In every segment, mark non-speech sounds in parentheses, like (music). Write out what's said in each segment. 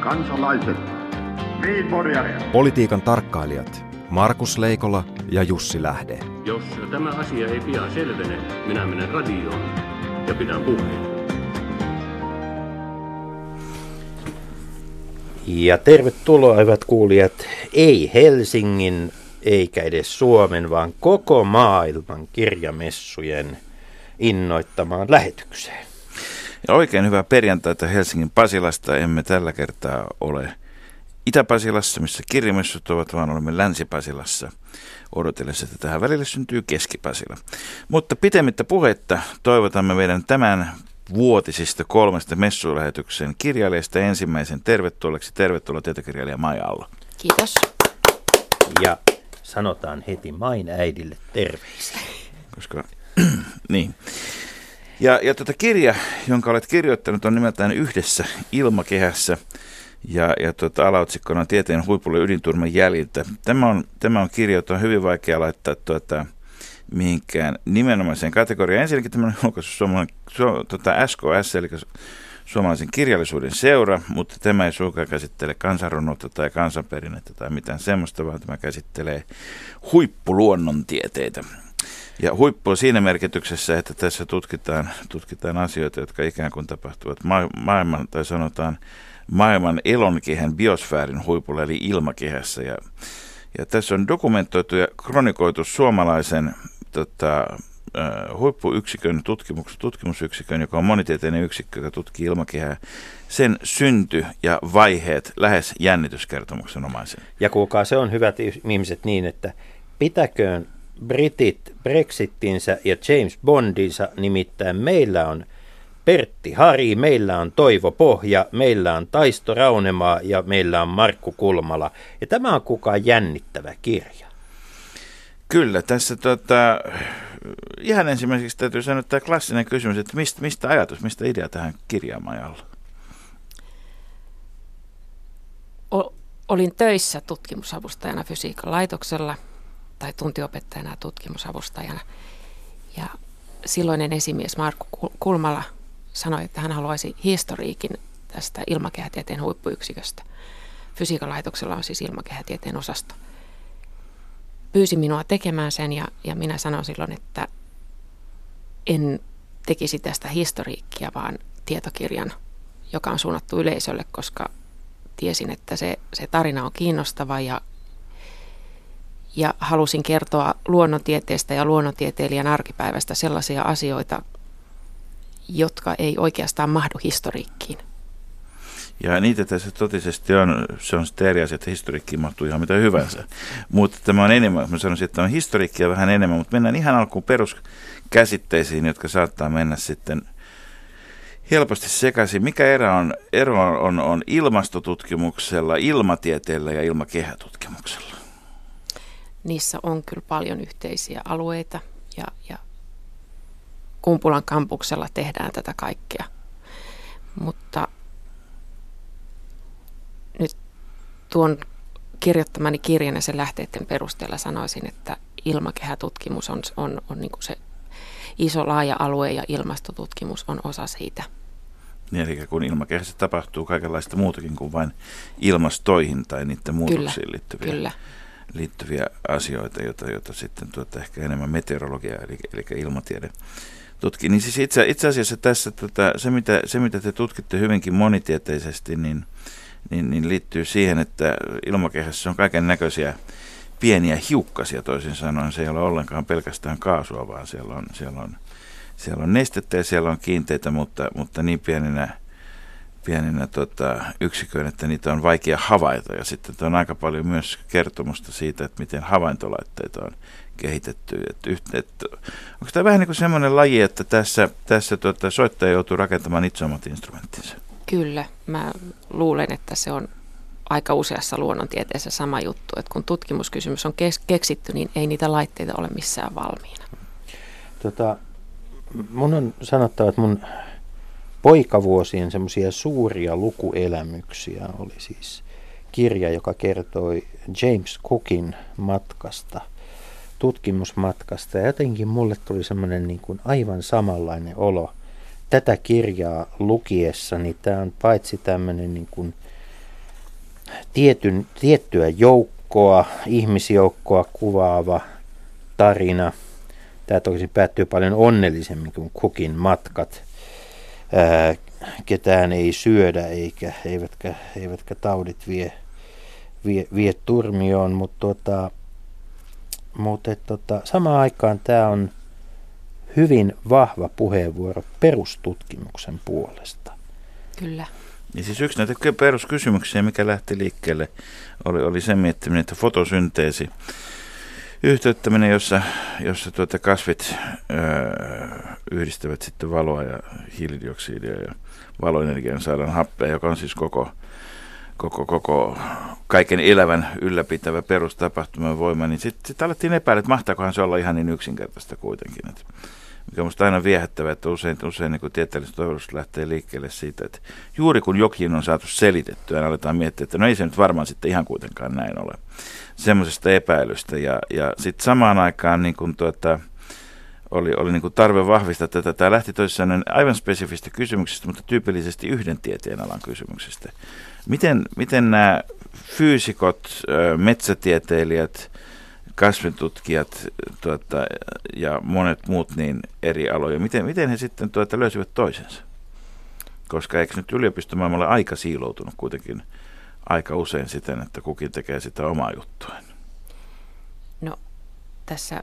kansalaiset, Politiikan tarkkailijat Markus Leikola ja Jussi Lähde. Jos tämä asia ei pian selvene, minä menen radioon ja pidän puheen. Ja tervetuloa hyvät kuulijat, ei Helsingin eikä edes Suomen, vaan koko maailman kirjamessujen innoittamaan lähetykseen. Ja oikein hyvää perjantaita Helsingin Pasilasta. Emme tällä kertaa ole Itä-Pasilassa, missä kirjamessut ovat, vaan olemme Länsi-Pasilassa odotellessa, että tähän välille syntyy Keski-Pasila. Mutta pitemmittä puhetta toivotamme meidän tämän vuotisista kolmesta messulähetyksen kirjailijasta ensimmäisen tervetulleeksi. Tervetuloa tietokirjailija Maija Allo. Kiitos. Ja sanotaan heti Main äidille terveisiä. Koska, (clears throat) niin. Ja, ja tuota kirja, jonka olet kirjoittanut, on nimeltään Yhdessä ilmakehässä – ja, ja tuota, alaotsikkona tieteen huipulle ydinturman jäljiltä. Tämä on, tämä on kirja, jota on hyvin vaikea laittaa tuota, mihinkään nimenomaiseen kategoriaan. Ensinnäkin on julkaisu (laughs) suomalainen, su, tuota SKS, eli suomalaisen kirjallisuuden seura, mutta tämä ei suinkaan käsittele kansanrunoutta tai kansanperinnettä tai mitään semmoista, vaan tämä käsittelee huippuluonnontieteitä. Ja huippu on siinä merkityksessä, että tässä tutkitaan, tutkitaan asioita, jotka ikään kuin tapahtuvat ma- maailman, tai sanotaan maailman elonkehän biosfäärin huipulla, eli ilmakehässä. Ja, ja tässä on dokumentoitu ja kronikoitu suomalaisen tota, huippuyksikön, tutkimus, tutkimusyksikön, joka on monitieteinen yksikkö, joka tutkii ilmakehää, sen synty ja vaiheet lähes jännityskertomuksenomaisen. Ja kuulkaa, se on hyvät ihmiset niin, että pitäköön britit Brexittinsä ja James Bondinsa, nimittäin meillä on – Pertti Hari, meillä on Toivo Pohja, meillä on Taisto Raunemaa ja meillä on Markku Kulmala. Ja tämä on kukaan jännittävä kirja. Kyllä, tässä tota, ihan ensimmäiseksi täytyy sanoa tämä klassinen kysymys, että mistä, mistä ajatus, mistä idea tähän kirjaamajalla? Olin töissä tutkimusavustajana fysiikan laitoksella tai tuntiopettajana ja tutkimusavustajana. Ja silloinen esimies Markku Kulmala – sanoi, että hän haluaisi historiikin tästä ilmakehätieteen huippuyksiköstä. Fysiikan laitoksella on siis ilmakehätieteen osasto. Pyysi minua tekemään sen ja, ja minä sanoin silloin, että en tekisi tästä historiikkia, vaan tietokirjan, joka on suunnattu yleisölle, koska tiesin, että se, se tarina on kiinnostava ja, ja halusin kertoa luonnontieteestä ja luonnontieteilijän arkipäivästä sellaisia asioita, jotka ei oikeastaan mahdu historiikkiin. Ja niitä tässä totisesti on, se on sitten eri asia, että historiikkiin mahtuu ihan mitä hyvänsä. Mutta tämä on enemmän, mä sanoisin, että on historiikkia vähän enemmän, mutta mennään ihan alkuun peruskäsitteisiin, jotka saattaa mennä sitten helposti sekaisin. Mikä ero on, ero on, on, on ilmastotutkimuksella, ilmatieteellä ja ilmakehätutkimuksella? Niissä on kyllä paljon yhteisiä alueita ja, ja Kumpulan kampuksella tehdään tätä kaikkea. Mutta nyt tuon kirjoittamani kirjan ja sen lähteiden perusteella sanoisin, että ilmakehätutkimus on, on, on niin se iso laaja alue ja ilmastotutkimus on osa siitä. Niin, eli kun ilmakehässä tapahtuu kaikenlaista muutakin kuin vain ilmastoihin tai niiden muutoksiin kyllä, liittyviä, kyllä. Liittyviä asioita, joita, joita sitten tuota ehkä enemmän meteorologia eli, eli ilmatiede tutki. Niin siis itse, itse asiassa tässä tota, se, mitä, se, mitä te tutkitte hyvinkin monitieteisesti, niin, niin, niin liittyy siihen, että ilmakehässä on kaiken näköisiä pieniä hiukkasia toisin sanoen. Se ei ole ollenkaan pelkästään kaasua, vaan siellä on, siellä on, siellä on nestettä ja siellä on kiinteitä, mutta, mutta niin pieninä, pieninä tota, yksiköinä, että niitä on vaikea havaita. Ja sitten on aika paljon myös kertomusta siitä, että miten havaintolaitteita on kehitetty. Et, et, onko tämä vähän niin kuin semmoinen laji, että tässä, tässä tuota, soittaja joutuu rakentamaan itse omat instrumenttinsa? Kyllä, mä luulen, että se on aika useassa luonnontieteessä sama juttu, että kun tutkimuskysymys on kes- keksitty, niin ei niitä laitteita ole missään valmiina. Tota, mun on sanottava, että mun poikavuosien semmoisia suuria lukuelämyksiä oli siis kirja, joka kertoi James Cookin matkasta tutkimusmatkasta ja jotenkin mulle tuli semmoinen niin kuin aivan samanlainen olo tätä kirjaa lukiessa, niin tämä on paitsi tämmöinen niin kuin tietyn, tiettyä joukkoa, ihmisjoukkoa kuvaava tarina. Tämä toki päättyy paljon onnellisemmin kuin Kukin matkat. Ää, ketään ei syödä eikä, eivätkä, eivätkä taudit vie, vie, vie turmioon, mutta tota, mutta tota, samaan aikaan tämä on hyvin vahva puheenvuoro perustutkimuksen puolesta. Kyllä. Ja siis yksi näitä peruskysymyksiä, mikä lähti liikkeelle, oli, oli se miettiminen, että fotosynteesi, yhteyttäminen, jossa, jossa tuota kasvit öö, yhdistävät sitten valoa ja hiilidioksidia ja valoenergian saadaan happea, joka on siis koko, koko, koko kaiken elävän ylläpitävä perustapahtuman voima, niin sitten sit alettiin epäillä, että mahtaakohan se olla ihan niin yksinkertaista kuitenkin. Että mikä on minusta aina viehättävää, että usein, usein niin tieteelliset toivotus lähtee liikkeelle siitä, että juuri kun jokin on saatu selitettyä, niin aletaan miettiä, että no ei se nyt varmaan sitten ihan kuitenkaan näin ole. Semmoisesta epäilystä ja, ja sitten samaan aikaan niin kuin tuota, oli, oli niin kuin tarve vahvistaa tätä. Tämä lähti toisessaan aivan spesifistä kysymyksistä, mutta tyypillisesti yhden tieteen alan kysymyksistä. Miten, miten nämä fyysikot, metsätieteilijät, kasvintutkijat tuota, ja monet muut niin eri aloja, miten, miten he sitten tuota, löysivät toisensa? Koska eikö nyt yliopistomaailma ole aika siiloutunut kuitenkin aika usein siten, että kukin tekee sitä omaa juttuaan? No tässä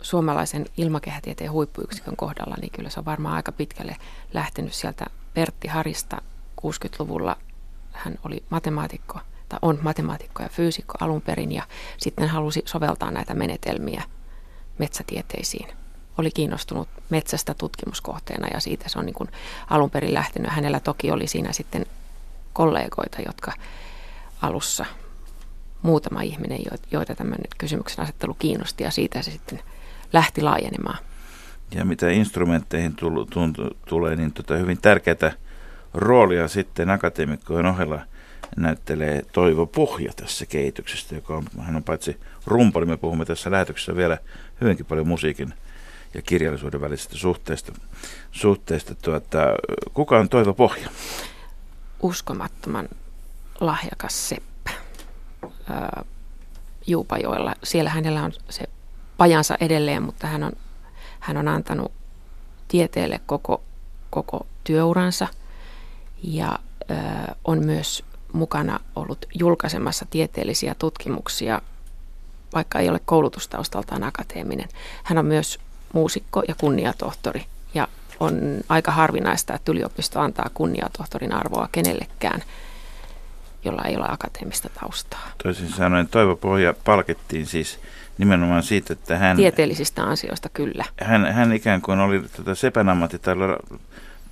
suomalaisen ilmakehätieteen huippuyksikön kohdalla, niin kyllä se on varmaan aika pitkälle lähtenyt sieltä Pertti Harista 60-luvulla. Hän oli matemaatikko – tai on matemaatikko ja fyysikko alun perin ja sitten halusi soveltaa näitä menetelmiä metsätieteisiin. Oli kiinnostunut metsästä tutkimuskohteena ja siitä se on niin kuin alun perin lähtenyt. Hänellä toki oli siinä sitten kollegoita, jotka alussa muutama ihminen, joita tämmöinen kysymyksen asettelu kiinnosti ja siitä se sitten lähti laajenemaan. Ja mitä instrumentteihin tulee, niin tota hyvin tärkeää roolia sitten akateemikkojen ohella – näyttelee Toivo Pohja tässä kehityksessä, joka on, hän on paitsi rumpali, me puhumme tässä lähetyksessä vielä hyvinkin paljon musiikin ja kirjallisuuden välisestä suhteesta. suhteesta tuota, kuka on Toivo Pohja? Uskomattoman lahjakas seppä Juupajoella. Siellä hänellä on se pajansa edelleen, mutta hän on, hän on antanut tieteelle koko, koko työuransa ja ää, on myös mukana ollut julkaisemassa tieteellisiä tutkimuksia, vaikka ei ole koulutustaustaltaan akateeminen. Hän on myös muusikko ja kunniatohtori ja on aika harvinaista, että yliopisto antaa kunniatohtorin arvoa kenellekään, jolla ei ole akateemista taustaa. Toisin sanoen Toivo Pohja palkittiin siis nimenomaan siitä, että hän... Tieteellisistä ansioista kyllä. Hän, hän ikään kuin oli tuota sepän ammattitaidon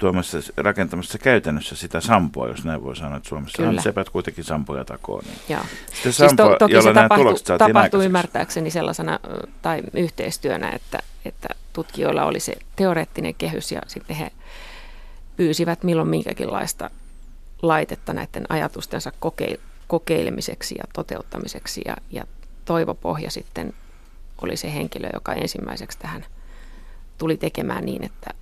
tuomassa, rakentamassa käytännössä sitä sampoa, jos näin voi sanoa, että Suomessa Kyllä. on sepät kuitenkin sampoja takoon. Niin. Joo. Sitten siis to, toki se tapahtui, tapahtui ymmärtääkseni sellaisena tai yhteistyönä, että, että tutkijoilla oli se teoreettinen kehys ja sitten he pyysivät milloin minkäkinlaista laitetta näiden ajatustensa kokeil, kokeilemiseksi ja toteuttamiseksi ja, ja Toivo Pohja sitten oli se henkilö, joka ensimmäiseksi tähän tuli tekemään niin, että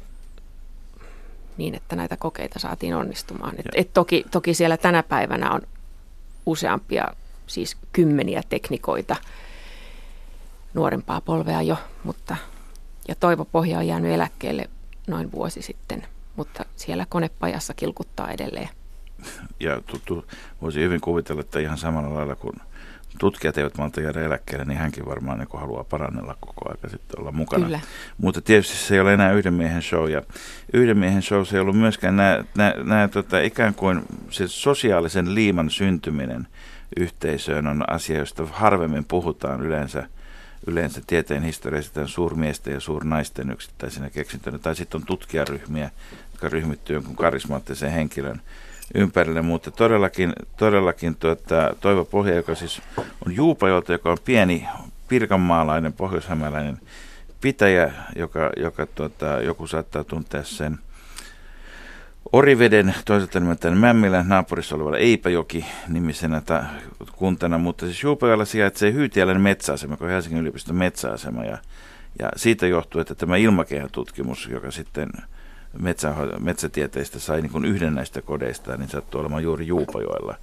niin, että näitä kokeita saatiin onnistumaan. Et, et toki, toki siellä tänä päivänä on useampia, siis kymmeniä teknikoita, nuorempaa polvea jo, mutta ja Toivo Pohja on jäänyt eläkkeelle noin vuosi sitten, mutta siellä konepajassa kilkuttaa edelleen. Ja tuttu, voisi hyvin kuvitella, että ihan samalla lailla kuin tutkijat eivät malta jäädä eläkkeelle, niin hänkin varmaan niin haluaa parannella koko ajan sitten olla mukana. Kyllä. Mutta tietysti se ei ole enää yhden miehen show. Ja yhden miehen show se ei ollut myöskään nämä, nämä, nämä tota, ikään kuin se sosiaalisen liiman syntyminen yhteisöön on asia, josta harvemmin puhutaan yleensä yleensä tieteen historiassa tämän suurmiesten ja suurnaisten yksittäisenä keksintönä, tai sitten on tutkijaryhmiä, jotka ryhmittyy jonkun karismaattisen henkilön ympärille, mutta todellakin, todellakin tuota, Toivo Pohja, joka siis on Juupajolta, joka on pieni pirkanmaalainen, pohjoishämäläinen pitäjä, joka, joka tuota, joku saattaa tuntea sen Oriveden, toisaalta nimeltään Mämmilän naapurissa olevalla Eipäjoki nimisenä ta, kuntana, mutta siis Juupajalla sijaitsee Hyytiälän metsäasema, on Helsingin yliopiston metsäasema ja, ja siitä johtuu, että tämä ilmakehätutkimus, joka sitten metsä, metsätieteistä sai niin yhden näistä kodeista, niin sattui olemaan juuri Juupajoella.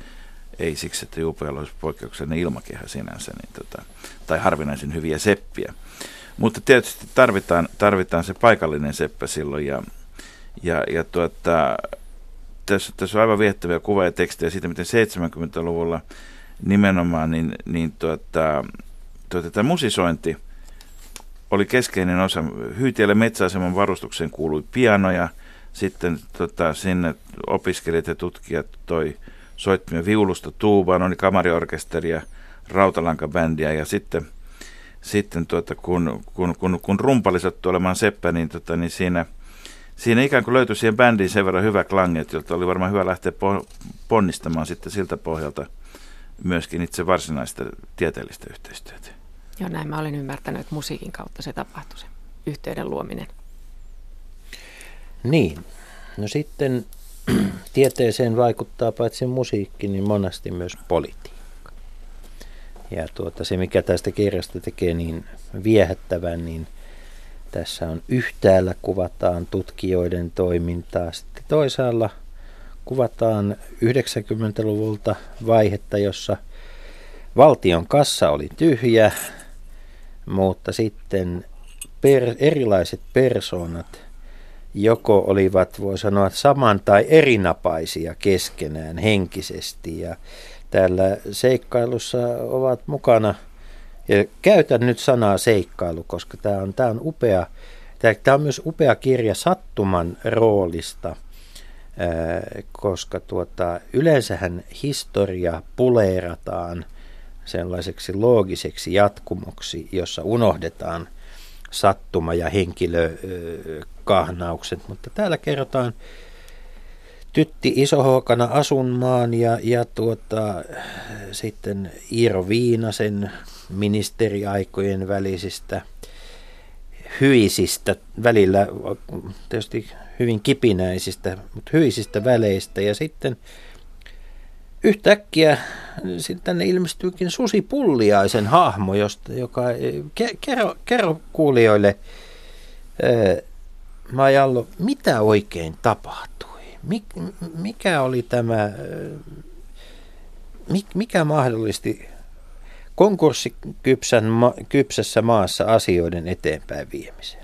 ei siksi, että Juupajoella olisi poikkeuksellinen ilmakehä sinänsä, niin tota, tai harvinaisen hyviä seppiä. Mutta tietysti tarvitaan, tarvitaan se paikallinen seppä silloin ja, ja, ja tuota, tässä, tässä on aivan viettäviä kuva ja tekstejä siitä, miten 70-luvulla nimenomaan niin, niin tuota, tuota, tämä musisointi oli keskeinen osa. Hyytiölle metsäaseman varustukseen kuului pianoja, sitten tota, sinne opiskelijat ja tutkijat toi soittimia viulusta tuubaan, oli kamariorkesteria, rautalankabändiä ja sitten, sitten tuota, kun, kun, kun, kun rumpali sattui olemaan seppä, niin, tota, niin siinä, siinä ikään kuin löytyi siihen bändiin sen verran hyvä klangi, että oli varmaan hyvä lähteä ponnistamaan sitten siltä pohjalta myöskin itse varsinaista tieteellistä yhteistyötä. Joo, näin mä olen ymmärtänyt, että musiikin kautta se tapahtui, se yhteyden luominen. Niin. No sitten (clears throat) tieteeseen vaikuttaa paitsi musiikki, niin monesti myös politiikka. Ja tuota, se, mikä tästä kirjasta tekee niin viehättävän, niin tässä on yhtäällä kuvataan tutkijoiden toimintaa, sitten toisaalla kuvataan 90-luvulta vaihetta, jossa valtion kassa oli tyhjä, mutta sitten per, erilaiset persoonat joko olivat, voi sanoa, saman tai erinapaisia keskenään henkisesti. Ja täällä seikkailussa ovat mukana, ja käytän nyt sanaa seikkailu, koska tämä on, tämä on upea, tämä on myös upea kirja sattuman roolista, koska tuota, yleensähän historia puleerataan sellaiseksi loogiseksi jatkumoksi, jossa unohdetaan sattuma- ja henkilökahnaukset, mutta täällä kerrotaan Tytti Isohookana asunmaan ja, ja tuota, sitten Iiro Viinasen ministeriaikojen välisistä hyisistä, välillä tietysti hyvin kipinäisistä, mutta hyisistä väleistä. Ja sitten yhtäkkiä tänne ilmestyykin Susi Pulliaisen hahmo, josta, joka kerro, kerro kuulijoille, Majallo, mitä oikein tapahtui? Mik, mikä oli tämä, mikä mahdollisti konkurssikypsässä maassa asioiden eteenpäin viemisen?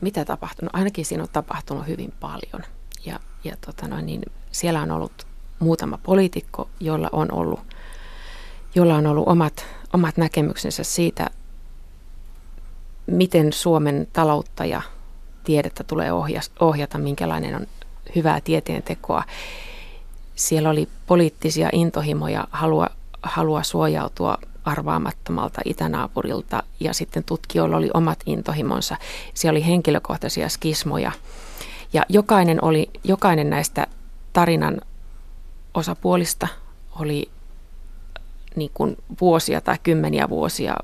Mitä tapahtunut? Ainakin siinä on tapahtunut hyvin paljon. Ja, ja tota noin, niin siellä on ollut muutama poliitikko, jolla on ollut, jolla on ollut omat, omat näkemyksensä siitä, miten Suomen taloutta ja tiedettä tulee ohjata, minkälainen on hyvää tieteentekoa. Siellä oli poliittisia intohimoja, halua, halua suojautua arvaamattomalta itänaapurilta ja sitten tutkijoilla oli omat intohimonsa. Siellä oli henkilökohtaisia skismoja ja jokainen, oli, jokainen näistä tarinan osapuolista oli niin kuin vuosia tai kymmeniä vuosia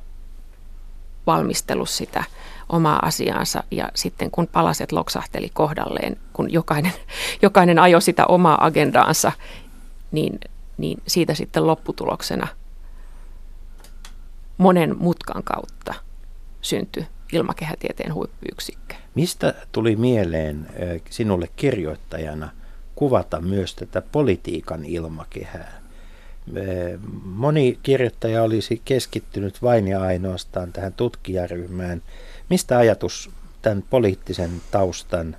valmistellut sitä omaa asiaansa ja sitten kun palaset loksahteli kohdalleen, kun jokainen, (laughs) jokainen ajoi sitä omaa agendaansa, niin, niin siitä sitten lopputuloksena monen mutkan kautta syntyi ilmakehätieteen huippuyksikkö. Mistä tuli mieleen sinulle kirjoittajana – kuvata myös tätä politiikan ilmakehää. Moni kirjoittaja olisi keskittynyt vain ja ainoastaan tähän tutkijaryhmään. Mistä ajatus tämän poliittisen taustan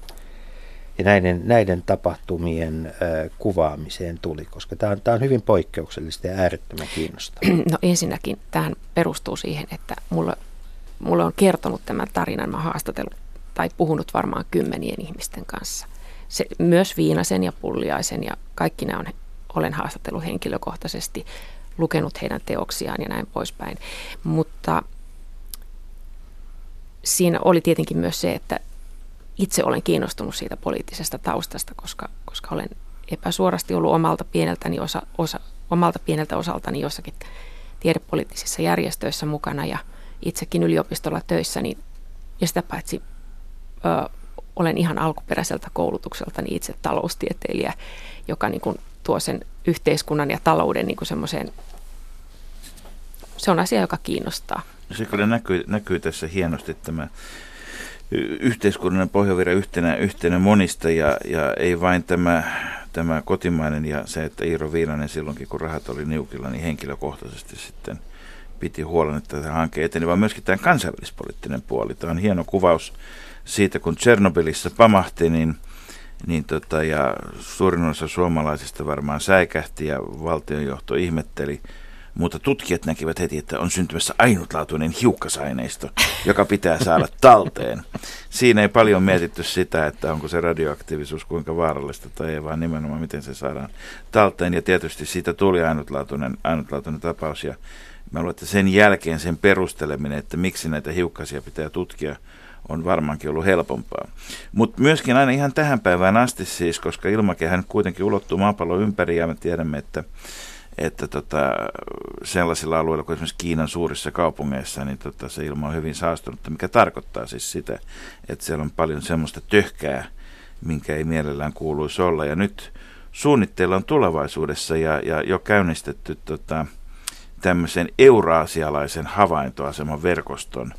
ja näiden, näiden tapahtumien kuvaamiseen tuli, koska tämä on, tämä on hyvin poikkeuksellista ja äärettömän kiinnostavaa. (clears throat) No ensinnäkin tähän perustuu siihen, että mulla, mulla on kertonut tämän tarinan, mä haastatellut tai puhunut varmaan kymmenien ihmisten kanssa – se, myös Viinasen ja Pulliaisen ja kaikki nämä on, olen haastatellut henkilökohtaisesti, lukenut heidän teoksiaan ja näin poispäin. Mutta siinä oli tietenkin myös se, että itse olen kiinnostunut siitä poliittisesta taustasta, koska, koska olen epäsuorasti ollut omalta pieneltäni osa, osa, omalta pieneltä osaltani jossakin tiedepoliittisissa järjestöissä mukana ja itsekin yliopistolla töissä, niin, ja sitä paitsi ö, olen ihan alkuperäiseltä koulutukselta niin itse taloustieteilijä, joka niin kuin tuo sen yhteiskunnan ja talouden niin semmoiseen, se on asia, joka kiinnostaa. Se kyllä näkyy, näkyy tässä hienosti tämä yhteiskunnallinen pohjavira yhtenä, yhtenä monista ja, ja ei vain tämä, tämä kotimainen ja se, että Iiro Viinanen silloinkin kun rahat oli niukilla, niin henkilökohtaisesti sitten piti huolen, että tämä hanke eteni, vaan myöskin tämä kansainvälispoliittinen puoli. Tämä on hieno kuvaus siitä, kun Tchernobylissa pamahti, niin, niin tota, ja suurin osa suomalaisista varmaan säikähti ja valtionjohto ihmetteli – mutta tutkijat näkivät heti, että on syntymässä ainutlaatuinen hiukkasaineisto, joka pitää saada (laughs) talteen. Siinä ei paljon mietitty sitä, että onko se radioaktiivisuus kuinka vaarallista tai ei, vaan nimenomaan miten se saadaan talteen. Ja tietysti siitä tuli ainutlaatuinen, ainutlaatuinen tapaus. Ja mä luulen, että sen jälkeen sen perusteleminen, että miksi näitä hiukkasia pitää tutkia, on varmaankin ollut helpompaa. Mutta myöskin aina ihan tähän päivään asti siis, koska ilmakehä kuitenkin ulottuu maapallon ympäri ja me tiedämme, että että tota, sellaisilla alueilla kuin esimerkiksi Kiinan suurissa kaupungeissa, niin tota, se ilma on hyvin saastunutta, mikä tarkoittaa siis sitä, että siellä on paljon semmoista töhkää, minkä ei mielellään kuuluisi olla. Ja nyt suunnitteilla on tulevaisuudessa ja, ja jo käynnistetty tota, tämmöisen euraasialaisen havaintoaseman verkoston,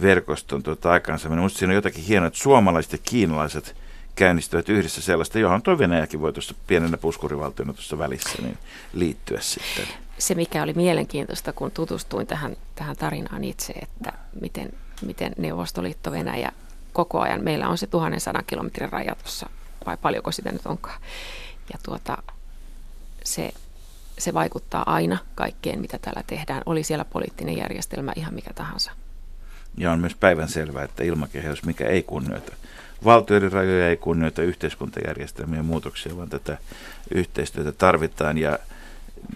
verkoston tota, aikaansaaminen. Minusta siinä on jotakin hienoa, että suomalaiset ja kiinalaiset – käynnistyvät yhdessä sellaista, johon tuo Venäjäkin voi tuossa pienenä puskurivaltiona tuossa välissä niin liittyä sitten. Se, mikä oli mielenkiintoista, kun tutustuin tähän, tähän tarinaan itse, että miten, miten Neuvostoliitto Venäjä koko ajan, meillä on se 1100 kilometrin raja tuossa, vai paljonko sitä nyt onkaan. Ja tuota, se, se vaikuttaa aina kaikkeen, mitä täällä tehdään. Oli siellä poliittinen järjestelmä ihan mikä tahansa. Ja on myös päivän selvää, että ilmakehys, mikä ei kunnioita valtioiden rajoja ei kunnioita yhteiskuntajärjestelmien muutoksia, vaan tätä yhteistyötä tarvitaan ja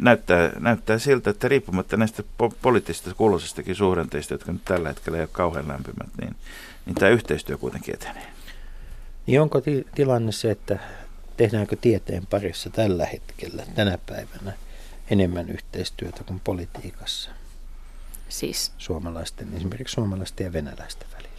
näyttää, näyttää siltä, että riippumatta näistä po- poliittisista kuuluisistakin suhdanteista, jotka nyt tällä hetkellä ei ole kauhean lämpimät, niin, niin tämä yhteistyö kuitenkin etenee. Niin onko ti- tilanne se, että tehdäänkö tieteen parissa tällä hetkellä, tänä päivänä, enemmän yhteistyötä kuin politiikassa? Siis? Suomalaisten, esimerkiksi suomalaisten ja venäläisten välillä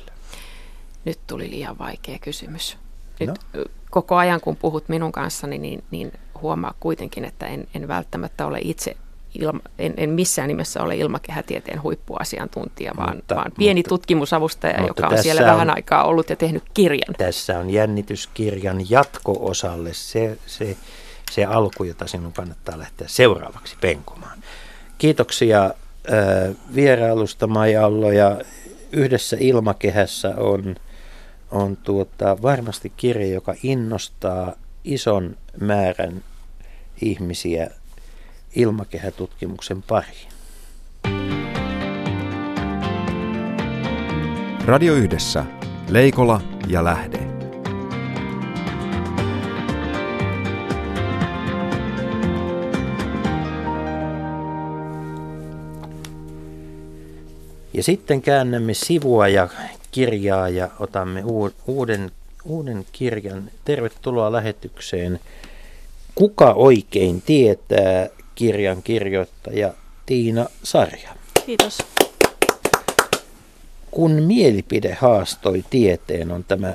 nyt tuli liian vaikea kysymys. Nyt no. koko ajan kun puhut minun kanssani, niin, niin huomaa kuitenkin, että en, en välttämättä ole itse ilma, en, en missään nimessä ole ilmakehätieteen huippuasiantuntija, vaan, mutta, vaan pieni mutta, tutkimusavustaja, mutta joka on siellä on, vähän aikaa ollut ja tehnyt kirjan. Tässä on jännityskirjan jatko-osalle se, se, se alku, jota sinun kannattaa lähteä seuraavaksi penkomaan. Kiitoksia vierailusta Maija Allo ja yhdessä ilmakehässä on on tuota, varmasti kirja, joka innostaa ison määrän ihmisiä ilmakehätutkimuksen pariin. Radio Yhdessä. Leikola ja Lähde. Ja sitten käännämme sivua ja kirjaa ja otamme uuden, uuden kirjan. Tervetuloa lähetykseen. Kuka oikein tietää kirjan kirjoittaja Tiina Sarja? Kiitos. Kun mielipide haastoi tieteen on tämä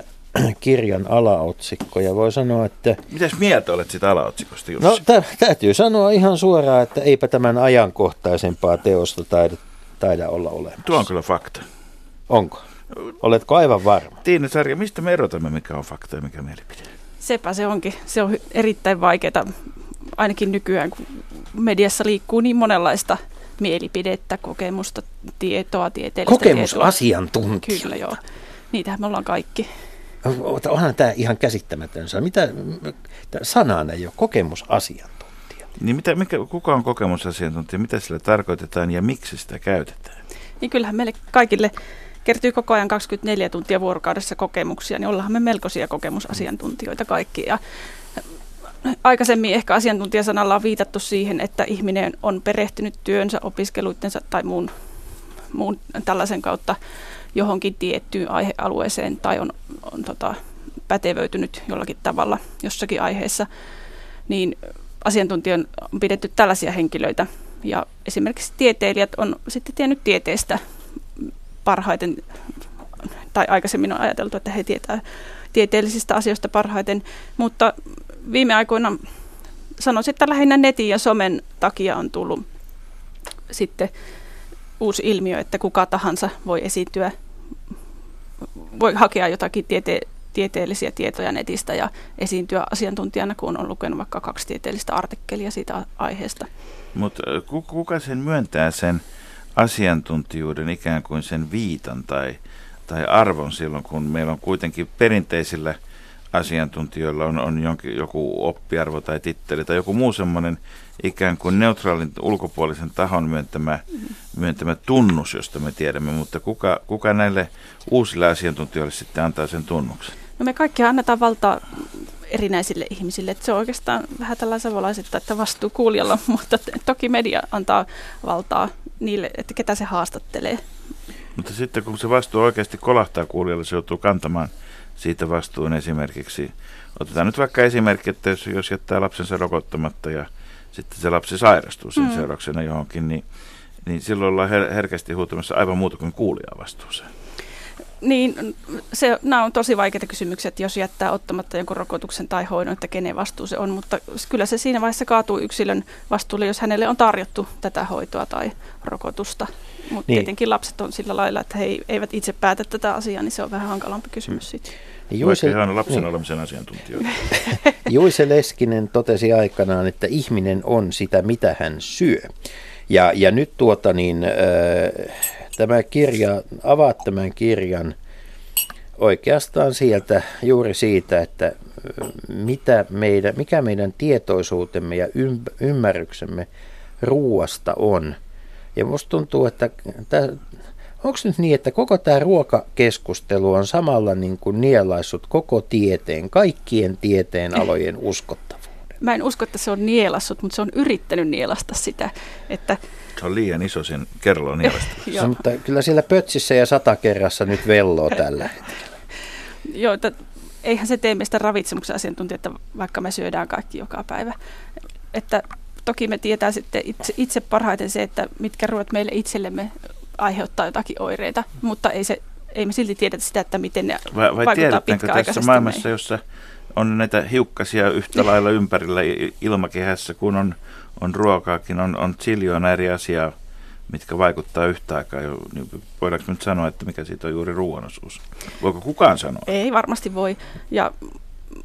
(clears throat) kirjan alaotsikko ja voi sanoa, että... Mitäs mieltä olet sitä alaotsikosta, Jussi? No t- täytyy sanoa ihan suoraan, että eipä tämän ajankohtaisempaa teosta taida, taida olla olemassa. Tuo on kyllä fakta. Onko? Oletko aivan varma? Tiina Sarja, mistä me erotamme, mikä on fakta ja mikä mielipide? Sepä se onkin. Se on erittäin vaikeaa, ainakin nykyään, kun mediassa liikkuu niin monenlaista mielipidettä, kokemusta, tietoa, tieteellistä Kokemusasiantuntija. Kyllä joo. Niitähän me ollaan kaikki. Onhan tämä ihan käsittämätön sana. Mitä, sanana ei ole kokemusasiantuntija. Niin mitä, mikä, kuka on kokemusasiantuntija, mitä sillä tarkoitetaan ja miksi sitä käytetään? Niin kyllähän meille kaikille kertyy koko ajan 24 tuntia vuorokaudessa kokemuksia, niin ollaan me melkoisia kokemusasiantuntijoita kaikki. Ja aikaisemmin ehkä asiantuntijasanalla on viitattu siihen, että ihminen on perehtynyt työnsä, opiskeluittensa tai muun, muun tällaisen kautta johonkin tiettyyn aihealueeseen tai on, on tota, pätevöitynyt jollakin tavalla jossakin aiheessa, niin asiantuntijan on pidetty tällaisia henkilöitä. Ja esimerkiksi tieteilijät on sitten tiennyt tieteestä parhaiten, tai aikaisemmin on ajateltu, että he tietää tieteellisistä asioista parhaiten, mutta viime aikoina sanoisin, että lähinnä netin ja somen takia on tullut sitten uusi ilmiö, että kuka tahansa voi esiintyä voi hakea jotakin tiete- tieteellisiä tietoja netistä ja esiintyä asiantuntijana, kun on lukenut vaikka kaksi tieteellistä artikkelia siitä aiheesta. Mutta kuka sen myöntää sen asiantuntijuuden ikään kuin sen viitan tai, tai arvon silloin, kun meillä on kuitenkin perinteisillä asiantuntijoilla on, on jonkin, joku oppiarvo tai titteli tai joku muu semmoinen ikään kuin neutraalin ulkopuolisen tahon myöntämä, myöntämä tunnus, josta me tiedämme, mutta kuka, kuka näille uusille asiantuntijoille sitten antaa sen tunnuksen? No me kaikki annetaan valtaa erinäisille ihmisille. Että se on oikeastaan vähän tällainen savolaisittain, että vastuu kuulijalla, (laughs) mutta toki media antaa valtaa niille, että ketä se haastattelee. Mutta sitten kun se vastuu oikeasti kolahtaa kuulijalle, se joutuu kantamaan siitä vastuun esimerkiksi. Otetaan nyt vaikka esimerkki, että jos, jos jättää lapsensa rokottamatta ja sitten se lapsi sairastuu sen mm. seurauksena johonkin, niin, niin silloin ollaan her- herkästi huutamassa aivan muuta kuin kuulijaa vastuuseen. Niin, se, nämä on tosi vaikeita kysymyksiä, että jos jättää ottamatta jonkun rokotuksen tai hoidon, että kenen vastuu se on, mutta kyllä se siinä vaiheessa kaatuu yksilön vastuulle, jos hänelle on tarjottu tätä hoitoa tai rokotusta. Mutta niin. tietenkin lapset on sillä lailla, että he eivät itse päätä tätä asiaa, niin se on vähän hankalampi kysymys sitten. Niin Juise, Vaikka hän lapsen niin. olemisen asiantuntijoita. (laughs) Juise Leskinen totesi aikanaan, että ihminen on sitä, mitä hän syö. Ja, ja nyt tuota niin, äh, tämä kirja, avaat tämän kirjan oikeastaan sieltä juuri siitä, että mitä meidän, mikä meidän tietoisuutemme ja ymmärryksemme ruuasta on. Ja musta tuntuu, että onko nyt niin, että koko tämä ruokakeskustelu on samalla niin kuin nielaissut koko tieteen, kaikkien tieteen alojen uskottavuuden? Mä en usko, että se on nielassut, mutta se on yrittänyt nielasta sitä, että se on liian iso sen kerlon (laughs) se, mutta kyllä siellä pötsissä ja satakerrassa nyt velloo tällä Joo, että eihän se tee meistä ravitsemuksen asiantuntijoita, vaikka me syödään kaikki joka päivä. Että toki me tietää sitten itse, itse parhaiten se, että mitkä ruoat meille itsellemme aiheuttaa jotakin oireita, mutta ei, se, ei me silti tiedetä sitä, että miten ne vai, vai vaikuttaa pitkäaikaisesti tässä maailmassa, meihin. jossa on näitä hiukkasia yhtä lailla ympärillä ilmakehässä, kun on, on ruokaakin, on, on ziljoona eri asiaa, mitkä vaikuttaa yhtä aikaa. Niin voidaanko nyt sanoa, että mikä siitä on juuri ruoanosuus? Voiko kukaan sanoa? Ei varmasti voi. Ja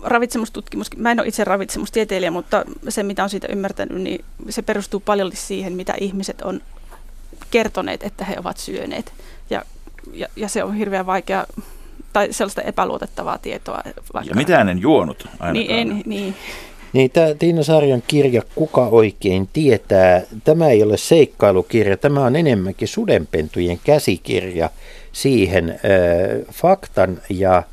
ravitsemustutkimus, mä en ole itse ravitsemustieteilijä, mutta se mitä on siitä ymmärtänyt, niin se perustuu paljon siihen, mitä ihmiset on kertoneet, että he ovat syöneet. Ja, ja, ja se on hirveän vaikea tai sellaista epäluotettavaa tietoa. Vaikka... Ja mitä en juonut ainakaan. Niin, en, niin. Niin, tämä Tiina Sarjan kirja Kuka oikein tietää, tämä ei ole seikkailukirja, tämä on enemmänkin sudenpentujen käsikirja siihen äh, faktan ja,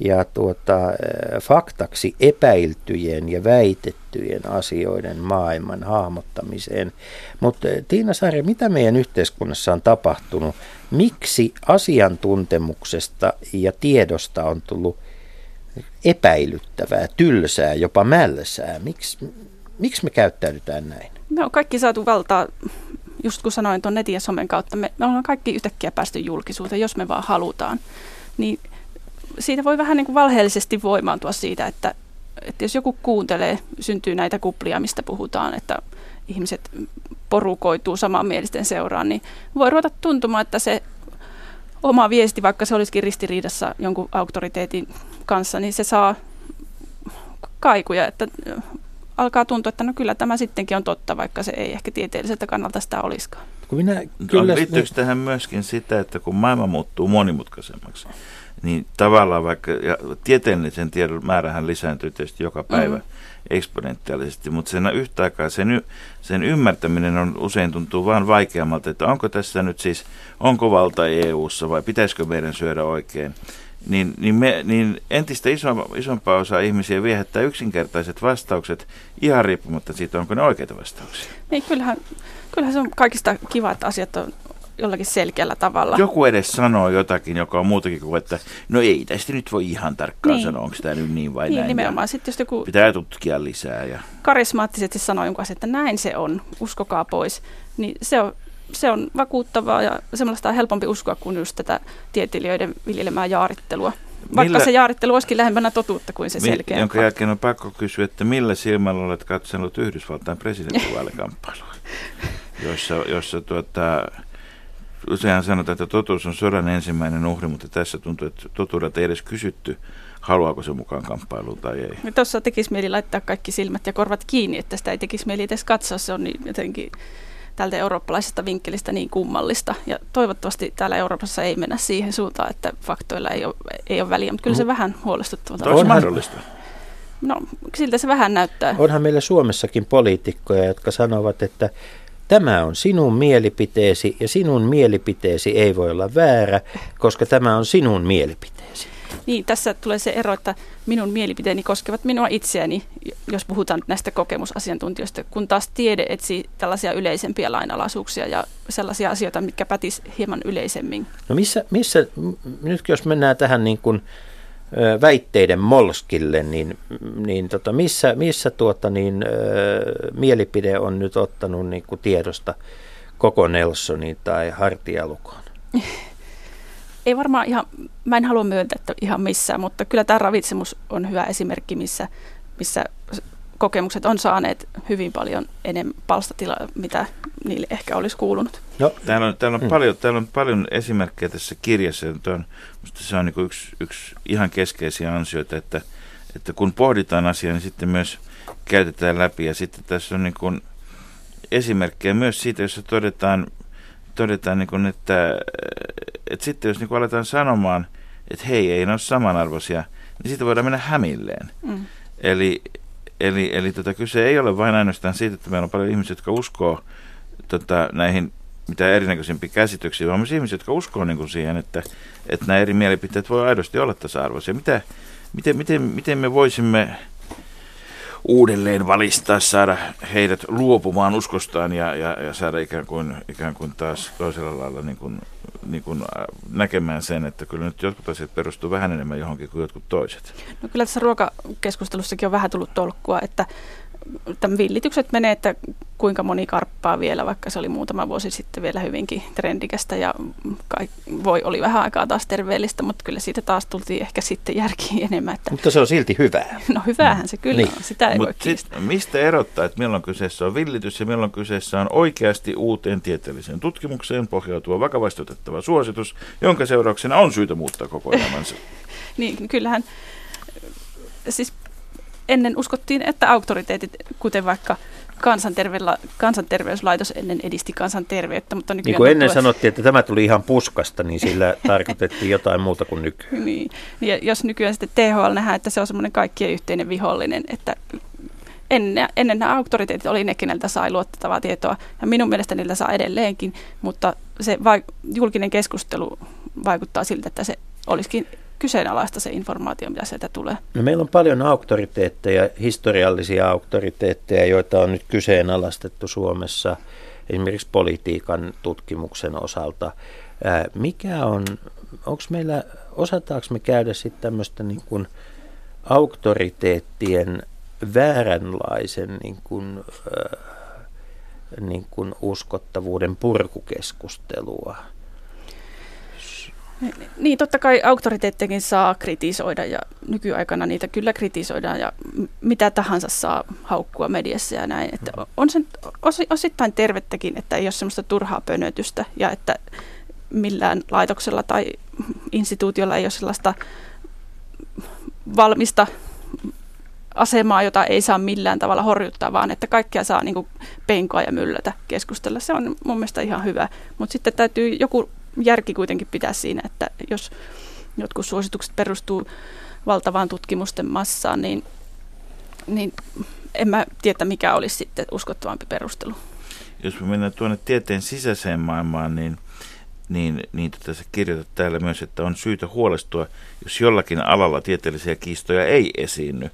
ja tuota, äh, faktaksi epäiltyjen ja väitettyjen asioiden maailman hahmottamiseen. Mutta Tiina Sarja, mitä meidän yhteiskunnassa on tapahtunut? Miksi asiantuntemuksesta ja tiedosta on tullut epäilyttävää, tylsää, jopa mälsää. Miksi, miksi me käyttäydytään näin? Me on kaikki saatu valtaa, just kun sanoin tuon netin ja somen kautta, me, me ollaan kaikki yhtäkkiä päästy julkisuuteen, jos me vaan halutaan. Niin siitä voi vähän niin kuin valheellisesti voimaantua siitä, että, että jos joku kuuntelee, syntyy näitä kuplia, mistä puhutaan, että ihmiset porukoituu samanmielisten seuraan, niin voi ruveta tuntumaan, että se oma viesti, vaikka se olisikin ristiriidassa jonkun auktoriteetin kanssa, niin se saa kaikuja, että alkaa tuntua, että no kyllä tämä sittenkin on totta, vaikka se ei ehkä tieteelliseltä kannalta sitä olisikaan. Minä, kyllä, Liittyykö tähän myöskin sitä, että kun maailma muuttuu monimutkaisemmaksi, niin tavallaan vaikka, ja tieteellisen tiedon määrähän lisääntyy tietysti joka päivä mm. eksponentiaalisesti, mutta sen yhtä aikaa sen, sen ymmärtäminen on usein tuntuu vaan vaikeammalta, että onko tässä nyt siis, onko valta EU-ssa vai pitäisikö meidän syödä oikein niin, niin, me, niin entistä iso, isompaa osaa ihmisiä viehättää yksinkertaiset vastaukset ihan riippumatta siitä, onko ne oikeita vastauksia. Niin, kyllähän, kyllähän se on kaikista kiva, että asiat on jollakin selkeällä tavalla. Joku edes sanoo jotakin, joka on muutakin kuin, että no ei tästä nyt voi ihan tarkkaan niin. sanoa, onko tämä nyt niin vai niin, näin. nimenomaan. Sitten jos joku pitää tutkia lisää. Ja... Karismaattisesti sanoo jonkun asian, että näin se on, uskokaa pois, niin se on se on vakuuttavaa ja semmoista on helpompi uskoa kuin just tätä tieteilijöiden viljelemää jaarittelua. Vaikka millä, se jaarittelu olisikin lähempänä totuutta kuin se selkeä. Jonka jälkeen on pakko kysyä, että millä silmällä olet katsonut Yhdysvaltain presidentinvaalikamppailua, (laughs) jossa, jossa tuota, Useinhan sanotaan, että totuus on sodan ensimmäinen uhri, mutta tässä tuntuu, että totuudelta ei edes kysytty, haluaako se mukaan kamppailuun tai ei. Tuossa tekisi mieli laittaa kaikki silmät ja korvat kiinni, että sitä ei tekisi mieli edes katsoa. Se on niin jotenkin tältä eurooppalaisesta vinkkelistä niin kummallista. Ja toivottavasti täällä Euroopassa ei mennä siihen suuntaan, että faktoilla ei ole, ei ole väliä, mutta kyllä se mm. vähän huolestuttavaa. On mahdollista. No, siltä se vähän näyttää. Onhan meillä Suomessakin poliitikkoja, jotka sanovat, että tämä on sinun mielipiteesi ja sinun mielipiteesi ei voi olla väärä, koska tämä on sinun mielipiteesi. Niin, tässä tulee se ero, että minun mielipiteeni koskevat minua itseäni, jos puhutaan näistä kokemusasiantuntijoista, kun taas tiede etsii tällaisia yleisempiä lainalaisuuksia ja sellaisia asioita, mitkä pätis hieman yleisemmin. No missä, missä nyt jos mennään tähän niin kuin väitteiden molskille, niin, niin tota, missä, missä tuota, niin, mielipide on nyt ottanut niin kuin tiedosta koko Nelsonin tai Hartialukon? (laughs) Ei varmaan ihan, mä en halua myöntää, että ihan missään, mutta kyllä tämä ravitsemus on hyvä esimerkki, missä, missä kokemukset on saaneet hyvin paljon enemmän palstatilaa, mitä niille ehkä olisi kuulunut. No. Täällä, on, täällä, on mm. paljon, täällä on paljon esimerkkejä tässä kirjassa. On, se on niin yksi, yksi ihan keskeisiä ansioita, että, että kun pohditaan asiaa, niin sitten myös käytetään läpi. Ja sitten tässä on niin kuin esimerkkejä myös siitä, jossa todetaan, todetaan niin kuin, että, että sitten jos niin kuin aletaan sanomaan, että hei, ei ne ole samanarvoisia, niin sitten voidaan mennä hämilleen. Mm. Eli, Eli, eli tota, kyse ei ole vain ainoastaan siitä, että meillä on paljon ihmisiä, jotka uskoo tota, näihin mitä erinäköisimpiä käsityksiä, vaan myös ihmisiä, jotka uskoo niin kuin siihen, että, että nämä eri mielipiteet voi aidosti olla tasa-arvoisia. Mitä, miten, miten, miten me voisimme uudelleen valistaa, saada heidät luopumaan uskostaan ja, ja, ja saada ikään kuin, ikään kuin taas toisella lailla niin kuin, niin kuin äh, näkemään sen, että kyllä nyt jotkut asiat perustuu vähän enemmän johonkin kuin jotkut toiset. No kyllä tässä ruokakeskustelussakin on vähän tullut tolkkua, että villitykset menee, että kuinka moni karppaa vielä, vaikka se oli muutama vuosi sitten vielä hyvinkin trendikästä ja kai, voi oli vähän aikaa taas terveellistä, mutta kyllä siitä taas tultiin ehkä sitten järkiin (laughs) enemmän. Että... Mutta se on silti hyvää. (laughs) No hyvähän se kyllä niin. on, sitä ei Mut voi sit, Mistä erottaa, että milloin kyseessä on villitys ja milloin kyseessä on oikeasti uuteen tieteelliseen tutkimukseen pohjautuva vakavasti otettava suositus, jonka seurauksena on syytä muuttaa koko elämänsä? (laughs) niin, kyllähän siis ennen uskottiin, että auktoriteetit, kuten vaikka kansanterveyslaitos ennen edisti kansanterveyttä. Mutta niin kuin ennen tuossa... sanottiin, että tämä tuli ihan puskasta, niin sillä (laughs) tarkoitettiin jotain muuta kuin nykyään. niin. Ja jos nykyään sitten THL nähdään, että se on semmoinen kaikkien yhteinen vihollinen, että ennen, ennen nämä auktoriteetit oli ne, keneltä sai luotettavaa tietoa, ja minun mielestä niiltä saa edelleenkin, mutta se vaik- julkinen keskustelu vaikuttaa siltä, että se olisikin kyseenalaista se informaatio, mitä sieltä tulee? No meillä on paljon auktoriteetteja, historiallisia auktoriteetteja, joita on nyt kyseenalaistettu Suomessa esimerkiksi politiikan tutkimuksen osalta. Mikä on, onko meillä, osataanko me käydä sitten tämmöistä niin kuin auktoriteettien vääränlaisen niin kuin, niin kuin uskottavuuden purkukeskustelua? Niin, totta kai auktoriteettekin saa kritisoida ja nykyaikana niitä kyllä kritisoidaan ja mitä tahansa saa haukkua mediassa ja näin. Että on se osittain tervettäkin, että ei ole semmoista turhaa pönötystä ja että millään laitoksella tai instituutiolla ei ole sellaista valmista asemaa, jota ei saa millään tavalla horjuttaa, vaan että kaikkea saa niin penkoa ja myllätä keskustella. Se on mun mielestä ihan hyvä, mutta sitten täytyy joku järki kuitenkin pitää siinä, että jos jotkut suositukset perustuu valtavaan tutkimusten massaan, niin, niin en mä tiedä, mikä olisi sitten uskottavampi perustelu. Jos me mennään tuonne tieteen sisäiseen maailmaan, niin, niin, niin tota sä kirjoitat täällä myös, että on syytä huolestua, jos jollakin alalla tieteellisiä kiistoja ei esiinny,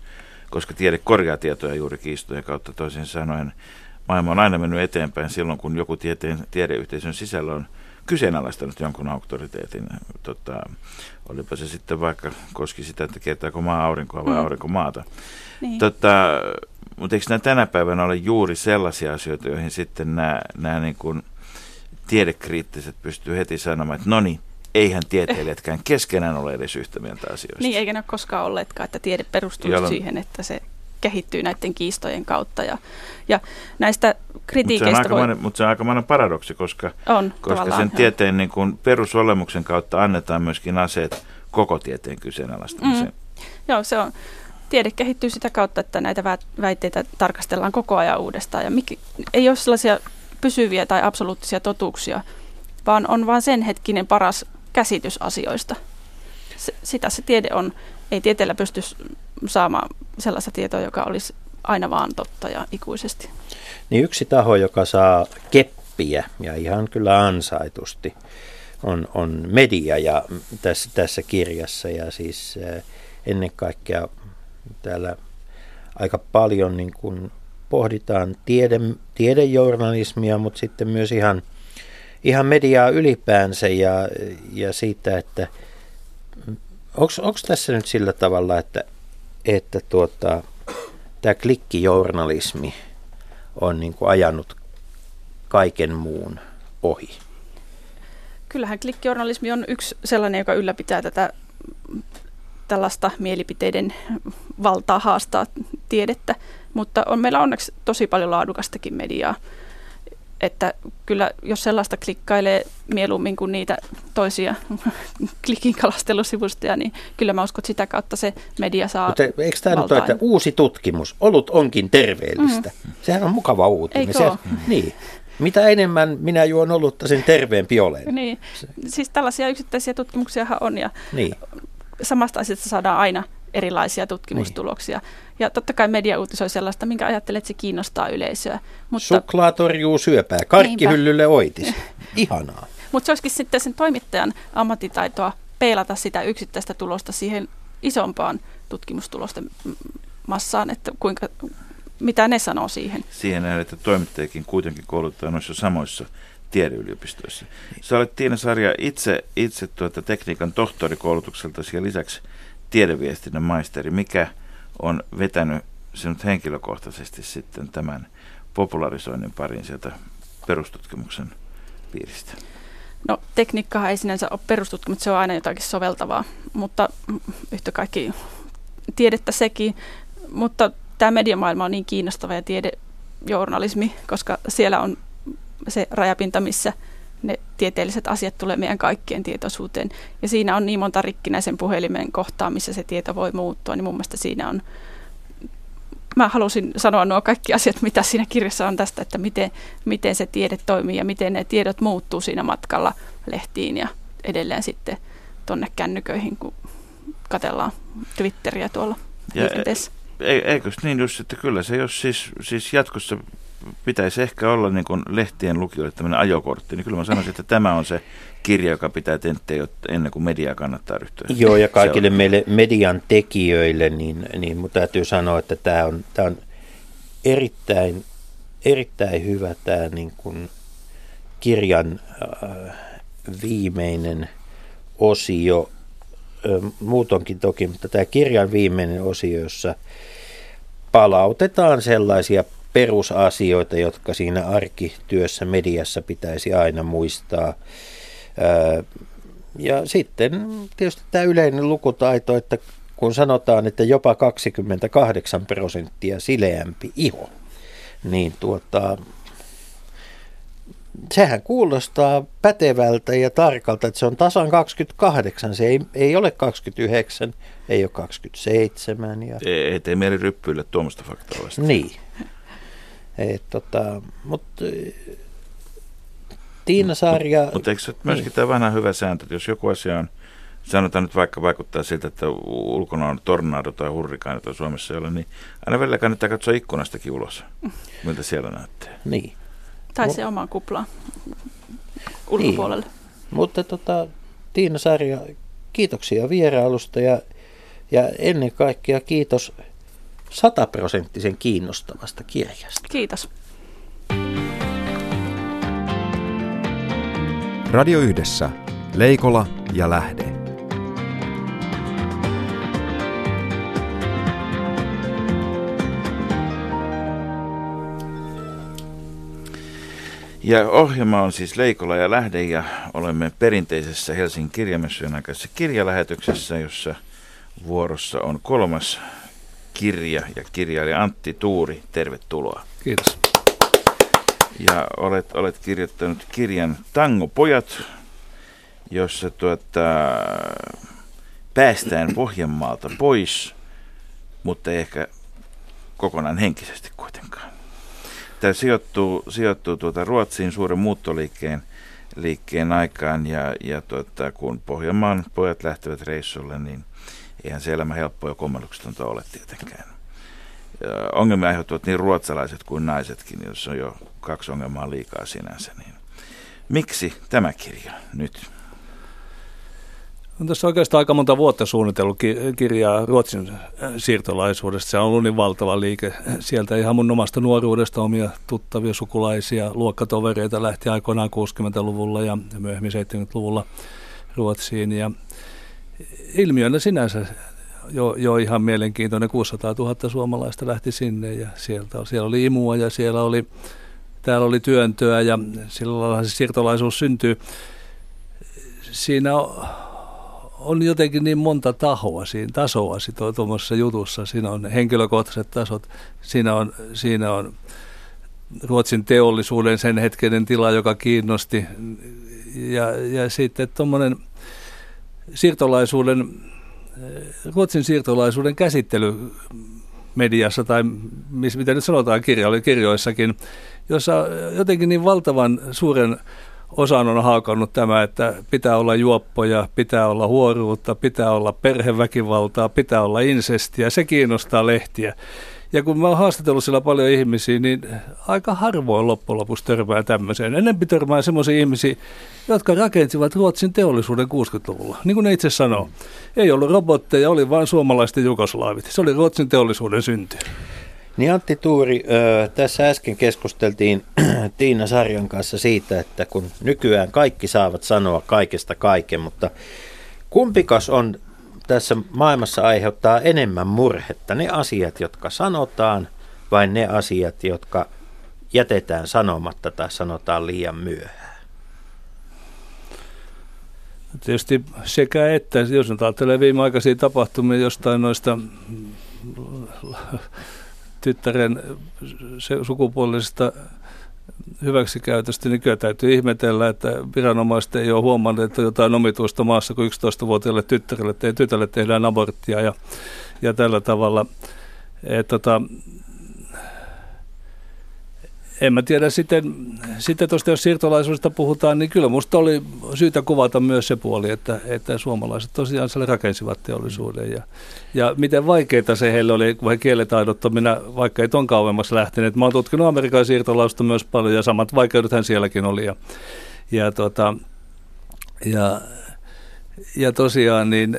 koska tiede korjaa tietoja juuri kiistojen kautta toisin sanoen. Maailma on aina mennyt eteenpäin silloin, kun joku tieteen, tiedeyhteisön sisällä on kyseenalaistanut jonkun auktoriteetin. Tota, olipa se sitten vaikka koski sitä, että kiertääkö maa aurinkoa vai mm. aurinko maata. Niin. Tota, mutta eikö nämä tänä päivänä ole juuri sellaisia asioita, joihin sitten nämä, nämä niin kuin tiedekriittiset pystyy heti sanomaan, että no niin, eihän tieteilijätkään keskenään ole edes yhtä mieltä asioista. Niin, eikä ne ole koskaan olleetkaan, että tiede perustuu Jolloin... siihen, että se kehittyy näiden kiistojen kautta. Ja, ja näistä kritiikeistä mutta se, voi... mutta se on aikamoinen paradoksi, koska, on, koska sen tieteen niin kuin perusolemuksen kautta annetaan myöskin aseet koko tieteen kyseenalaistamiseen. Mm. Joo, se on. Tiede kehittyy sitä kautta, että näitä väitteitä tarkastellaan koko ajan uudestaan. Ja mikä, ei ole sellaisia pysyviä tai absoluuttisia totuuksia, vaan on vain sen hetkinen paras käsitys asioista. Se, sitä se tiede on. Ei tieteellä pysty saamaan sellaista tietoa, joka olisi aina vaan totta ja ikuisesti. Niin yksi taho, joka saa keppiä ja ihan kyllä ansaitusti, on, on media ja tässä, tässä kirjassa ja siis eh, ennen kaikkea täällä aika paljon niin kuin pohditaan tiede, tiedejournalismia, mutta sitten myös ihan, ihan mediaa ylipäänsä ja, ja siitä, että onko tässä nyt sillä tavalla, että, että tuota, tämä klikkijournalismi on niin kuin ajanut kaiken muun ohi? Kyllähän klikkijournalismi on yksi sellainen, joka ylläpitää tätä tällaista mielipiteiden valtaa haastaa tiedettä, mutta on meillä onneksi tosi paljon laadukastakin mediaa. Että kyllä jos sellaista klikkailee mieluummin kuin niitä toisia (laughs) klikin kalastelusivustoja, niin kyllä mä uskon, että sitä kautta se media saa Mutta eikö tämä nyt ole, että uusi tutkimus, olut onkin terveellistä? Mm. Sehän on mukava uutinen. Eikö se, niin. Mitä enemmän minä juon olutta, sen terveempi olen. Niin. Siis tällaisia yksittäisiä tutkimuksia on ja niin. samasta asiasta saadaan aina erilaisia tutkimustuloksia. Niin. Ja totta kai media uutisoi sellaista, minkä ajattelet, että se kiinnostaa yleisöä. Mutta... Suklaa torjuu syöpää, karkkihyllylle oitis. (laughs) Ihanaa. Mutta se olisikin sitten sen toimittajan ammattitaitoa peilata sitä yksittäistä tulosta siihen isompaan tutkimustulosten massaan, että kuinka, mitä ne sanoo siihen. Siihen nähdään, että toimittajakin kuitenkin koulutetaan noissa samoissa tiedeyliopistoissa. Sä olet Tiina Sarja itse, itse tuota tekniikan tohtorikoulutukselta ja lisäksi tiedeviestinnän maisteri. Mikä on vetänyt sinut henkilökohtaisesti sitten tämän popularisoinnin parin sieltä perustutkimuksen piiristä? No tekniikkahan ei sinänsä ole perustutkimus, se on aina jotakin soveltavaa, mutta yhtä kaikki tiedettä sekin. Mutta tämä mediamaailma on niin kiinnostava ja tiedejournalismi, koska siellä on se rajapinta, missä ne tieteelliset asiat tulee meidän kaikkien tietoisuuteen. Ja siinä on niin monta rikkinäisen puhelimen kohtaa, missä se tieto voi muuttua, niin mun mielestä siinä on mä halusin sanoa nuo kaikki asiat, mitä siinä kirjassa on tästä, että miten, miten se tiede toimii ja miten ne tiedot muuttuu siinä matkalla lehtiin ja edelleen sitten tuonne kännyköihin, kun katellaan Twitteriä tuolla ja liikenteessä. Eikö niin just, että kyllä se jos siis, siis jatkossa pitäisi ehkä olla niin kuin lehtien lukijoille tämmöinen ajokortti, niin kyllä mä sanoisin, että tämä on se kirja, joka pitää tentteä ennen kuin mediaa kannattaa ryhtyä. Joo, ja kaikille meille median tekijöille, niin, niin mun täytyy sanoa, että tämä on, tämä on erittäin, erittäin hyvä tämä niin kuin kirjan äh, viimeinen osio, äh, muutonkin toki, mutta tämä kirjan viimeinen osio, jossa palautetaan sellaisia perusasioita, jotka siinä arkityössä mediassa pitäisi aina muistaa. Ja sitten tietysti tämä yleinen lukutaito, että kun sanotaan, että jopa 28 prosenttia sileämpi iho, niin tuota, sehän kuulostaa pätevältä ja tarkalta, että se on tasan 28, se ei, ei ole 29, ei ole 27. Ja... Ei, ei mieli ryppyille tuommoista faktaa Niin. Et, tota, mutta Tiina Saaria... Mutta mut eikö se myöskin niin. tämä vähän hyvä sääntö, että jos joku asia on, sanotaan nyt vaikka vaikuttaa siltä, että ulkona on tornado tai hurrikaani tai Suomessa ei ole, niin aina välillä kannattaa katsoa ikkunastakin ulos, miltä siellä näyttää. Niin. Tai se oma kupla ulkopuolelle. Niin. Mutta tota, Tiina Saaria, kiitoksia vierailusta ja, ja ennen kaikkea kiitos sataprosenttisen kiinnostavasta kirjasta. Kiitos. Radio Yhdessä. Leikola ja Lähde. Ja ohjelma on siis Leikola ja Lähde ja olemme perinteisessä Helsingin kirjamessujen aikaisessa kirjalähetyksessä, jossa vuorossa on kolmas kirja ja kirjailija Antti Tuuri. Tervetuloa. Kiitos. Ja olet, olet kirjoittanut kirjan Tango pojat, jossa tuota, päästään Pohjanmaalta pois, mutta ei ehkä kokonaan henkisesti kuitenkaan. Tämä sijoittuu, sijoittuu tuota Ruotsiin suuren muuttoliikkeen liikkeen aikaan ja, ja tuota, kun Pohjanmaan pojat lähtevät reissulle, niin eihän se elämä helppoa ja kommelluksetonta ole tietenkään. Ja ongelmia aiheuttavat niin ruotsalaiset kuin naisetkin, jos on jo kaksi ongelmaa liikaa sinänsä. Niin. Miksi tämä kirja nyt? On tässä oikeastaan aika monta vuotta suunnitellut kirjaa Ruotsin äh, siirtolaisuudesta. Se on ollut niin valtava liike. Sieltä ihan mun omasta nuoruudesta omia tuttavia sukulaisia, luokkatovereita lähti aikoinaan 60-luvulla ja myöhemmin 70-luvulla Ruotsiin. Ja ilmiönä sinänsä jo, jo ihan mielenkiintoinen. 600 000 suomalaista lähti sinne ja sieltä, siellä oli imua ja siellä oli, täällä oli työntöä ja sillä lailla se siirtolaisuus syntyy. Siinä on jotenkin niin monta tahoa siinä, tasoa tuommoisessa jutussa. Siinä on henkilökohtaiset tasot, siinä on, siinä on Ruotsin teollisuuden sen hetkeinen tila, joka kiinnosti. Ja, ja sitten tuommoinen siirtolaisuuden, Ruotsin siirtolaisuuden käsittely mediassa tai missä, mitä nyt sanotaan kirjo, kirjoissakin, jossa jotenkin niin valtavan suuren osaan on haakannut tämä, että pitää olla juoppoja, pitää olla huoruutta, pitää olla perheväkivaltaa, pitää olla insestiä. Se kiinnostaa lehtiä. Ja kun mä oon haastatellut siellä paljon ihmisiä, niin aika harvoin loppujen lopuksi törmää tämmöiseen. Enempi törmää semmoisia ihmisiä, jotka rakentivat Ruotsin teollisuuden 60-luvulla. Niin kuin ne itse sanoo. Ei ollut robotteja, oli vain suomalaisten jugoslaavit. Se oli Ruotsin teollisuuden synty. Niin Antti Tuuri, tässä äsken keskusteltiin (clears throat) Tiina Sarjan kanssa siitä, että kun nykyään kaikki saavat sanoa kaikesta kaiken, mutta kumpikas on tässä maailmassa aiheuttaa enemmän murhetta? Ne asiat, jotka sanotaan vai ne asiat, jotka jätetään sanomatta tai sanotaan liian myöhään? Tietysti sekä että, jos nyt ajattelee viimeaikaisia tapahtumia jostain noista tyttären se sukupuolisesta hyväksikäytöstä, niin kyllä täytyy ihmetellä, että viranomaiset ei ole huomannut, että jotain omituista maassa, kun 11-vuotiaalle tyttärelle, tytölle tehdään aborttia ja, ja tällä tavalla. Et, tota, en mä tiedä, sitten, sitten tuosta jos siirtolaisuudesta puhutaan, niin kyllä minusta oli syytä kuvata myös se puoli, että, että suomalaiset tosiaan siellä rakensivat teollisuuden. Ja, ja miten vaikeita se heille oli, vai kieletaidottomina, vaikka ei ton kauemmas lähteneet. Mä oon tutkinut Amerikan siirtolaisuutta myös paljon ja samat vaikeudethan sielläkin oli. Ja, ja, tota, ja, ja tosiaan niin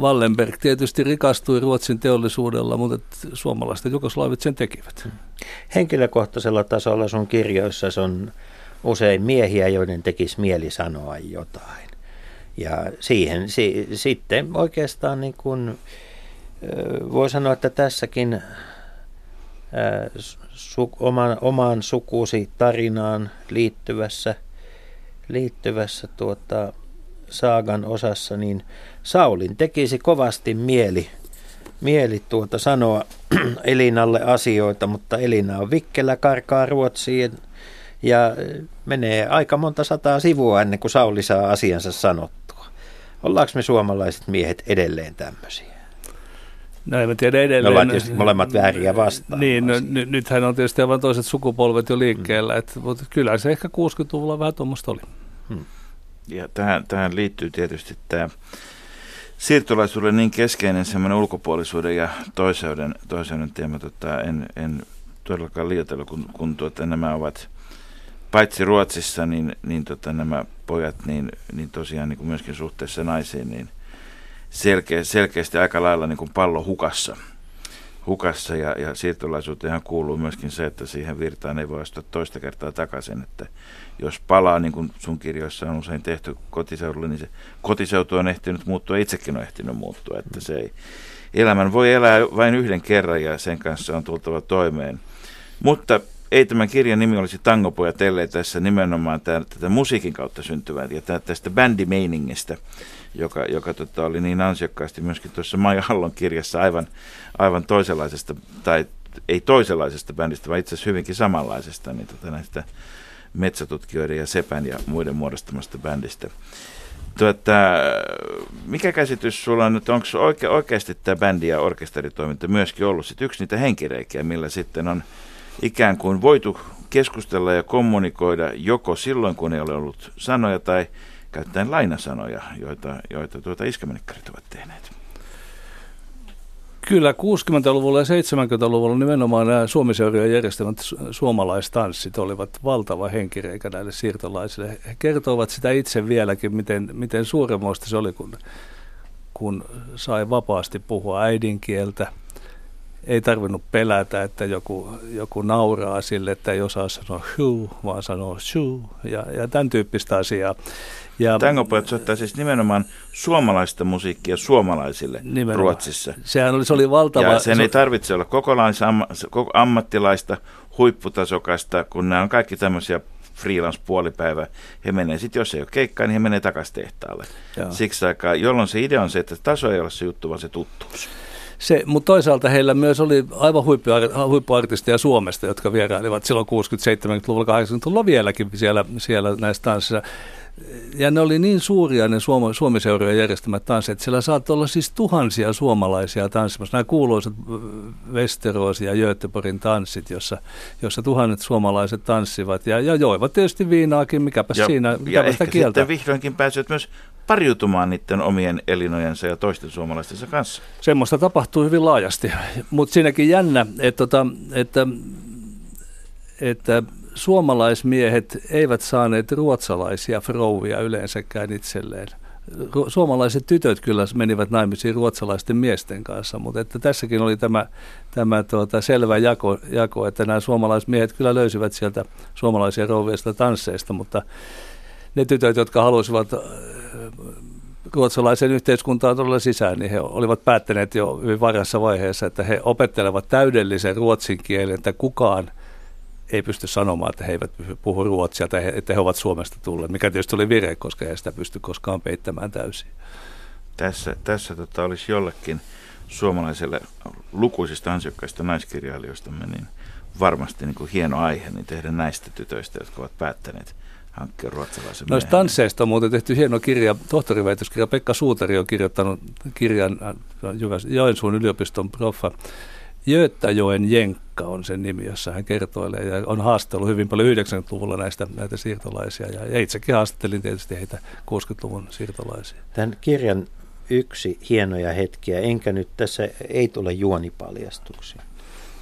Wallenberg tietysti rikastui Ruotsin teollisuudella, mutta suomalaiset jugoslaavit sen tekivät. Hmm. Henkilökohtaisella tasolla sun kirjoissa on usein miehiä, joiden tekisi mieli sanoa jotain. Ja siihen si, sitten oikeastaan niin kuin, voi sanoa, että tässäkin su, oman, omaan sukusi tarinaan liittyvässä, liittyvässä tuota, saagan osassa, niin Saulin tekisi kovasti mieli, mieli tuota sanoa (clears throat) Elinalle asioita, mutta Elina on vikkelä, karkaa Ruotsiin ja menee aika monta sataa sivua ennen kuin Sauli saa asiansa sanottua. Ollaanko me suomalaiset miehet edelleen tämmöisiä? No en tiedä edelleen. Me ollaan tietysti molemmat vääriä vastaan. Niin, no, n- nythän on tietysti aivan toiset sukupolvet jo liikkeellä, hmm. et, mutta kyllä se ehkä 60-luvulla vähän tuommoista oli. Hmm. Ja tähän, tähän liittyy tietysti tämä siirtolaisuuden niin keskeinen semmoinen ulkopuolisuuden ja toiseuden, toiseuden teema. Tota, en, en todellakaan liioitella, kun, kun tuota, nämä ovat paitsi Ruotsissa, niin, niin tota, nämä pojat, niin, niin tosiaan niin kuin myöskin suhteessa naisiin, niin selkeä, selkeästi aika lailla niin kuin pallo hukassa. hukassa ja, ja siirtolaisuuteen kuuluu myöskin se, että siihen virtaan ei voi astua toista kertaa takaisin, että jos palaa, niin kuin sun kirjoissa on usein tehty kotiseudulle, niin se kotiseutu on ehtinyt muuttua, itsekin on ehtinyt muuttua, että se ei, elämän voi elää vain yhden kerran ja sen kanssa on tultava toimeen. Mutta ei tämän kirjan nimi olisi Tangopojat, ellei tässä nimenomaan tämän, tätä musiikin kautta syntyvää ja tästä bändimeiningistä, joka, joka tota, oli niin ansiokkaasti myöskin tuossa Maija Hallon kirjassa aivan, aivan toisenlaisesta, tai ei toisenlaisesta bändistä, vaan itse asiassa hyvinkin samanlaisesta, niin tota, näistä metsätutkijoiden ja Sepän ja muiden muodostamasta bändistä. Tuota, mikä käsitys sulla on nyt, onko oike, oikeasti tämä bändi ja orkesteritoiminta myöskin ollut sit yksi niitä henkireikiä, millä sitten on ikään kuin voitu keskustella ja kommunikoida joko silloin, kun ei ole ollut sanoja tai käyttäen lainasanoja, joita, joita tuota iskämenikkarit ovat tehneet? Kyllä 60-luvulla ja 70-luvulla nimenomaan nämä Suomiseurojen järjestämät suomalaistanssit olivat valtava henkireikä näille siirtolaisille. He kertovat sitä itse vieläkin, miten, miten suuremmoista se oli, kun, kun sai vapaasti puhua äidinkieltä. Ei tarvinnut pelätä, että joku, joku nauraa sille, että ei osaa sanoa hu, vaan sanoo shu ja, ja tämän tyyppistä asiaa. Ja, Tangopojat soittaa siis nimenomaan suomalaista musiikkia suomalaisille nimenomaan. Ruotsissa. Sehän oli, se oli valtava... Ja sen ei tarvitse olla koko ammattilaista, huipputasokasta, kun nämä on kaikki tämmöisiä freelance-puolipäivä. He menee sitten, jos ei ole keikkaa, niin he menee takaisin tehtaalle. Joo. Siksi aikaa, jolloin se idea on se, että taso ei ole se juttu, vaan se tuttuus. Se, mutta toisaalta heillä myös oli aivan huippuartisteja Suomesta, jotka vierailivat silloin 60-70-luvulla, 80-luvulla vieläkin siellä, siellä näissä tanssissa ja ne oli niin suuria ne Suom- Suomiseurojen järjestämät tanssit, että siellä saattoi olla siis tuhansia suomalaisia tanssimassa. Nämä kuuluisat Westeros ja Göteborgin tanssit, jossa, jossa tuhannet suomalaiset tanssivat ja, ja joivat tietysti viinaakin, mikäpä ja, siinä, mikäpä ja sitä ehkä kieltä. sitten vihdoinkin pääsevät myös pariutumaan niiden omien elinojensa ja toisten suomalaistensa kanssa. Semmoista tapahtuu hyvin laajasti, (laughs) mutta siinäkin jännä, että, tota, että, että suomalaismiehet eivät saaneet ruotsalaisia frouvia yleensäkään itselleen. Suomalaiset tytöt kyllä menivät naimisiin ruotsalaisten miesten kanssa, mutta että tässäkin oli tämä, tämä tuota, selvä jako, jako, että nämä suomalaismiehet kyllä löysivät sieltä suomalaisia rouveista tansseista, mutta ne tytöt, jotka halusivat äh, ruotsalaisen yhteiskuntaan todella sisään, niin he olivat päättäneet jo hyvin varassa vaiheessa, että he opettelevat täydellisen ruotsin kielen, että kukaan – ei pysty sanomaan, että he eivät puhu ruotsia tai että he ovat Suomesta tulleet, mikä tietysti oli vire, koska ei sitä pysty koskaan peittämään täysin. Tässä, tässä tota, olisi jollekin suomalaiselle lukuisista ansiokkaista naiskirjailijoista niin varmasti niin kuin hieno aihe niin tehdä näistä tytöistä, jotka ovat päättäneet hankkia ruotsalaisen Noista tansseista on muuten tehty hieno kirja, tohtoriväitöskirja. Pekka Suutari on kirjoittanut kirjan äh, Joensuun yliopiston proffa Jöttäjoen Jenkka on sen nimi, jossa hän kertoilee ja on haastellut hyvin paljon 90-luvulla näistä näitä siirtolaisia ja itsekin haastattelin tietysti heitä 60-luvun siirtolaisia. Tämän kirjan yksi hienoja hetkiä, enkä nyt tässä ei tule juonipaljastuksia.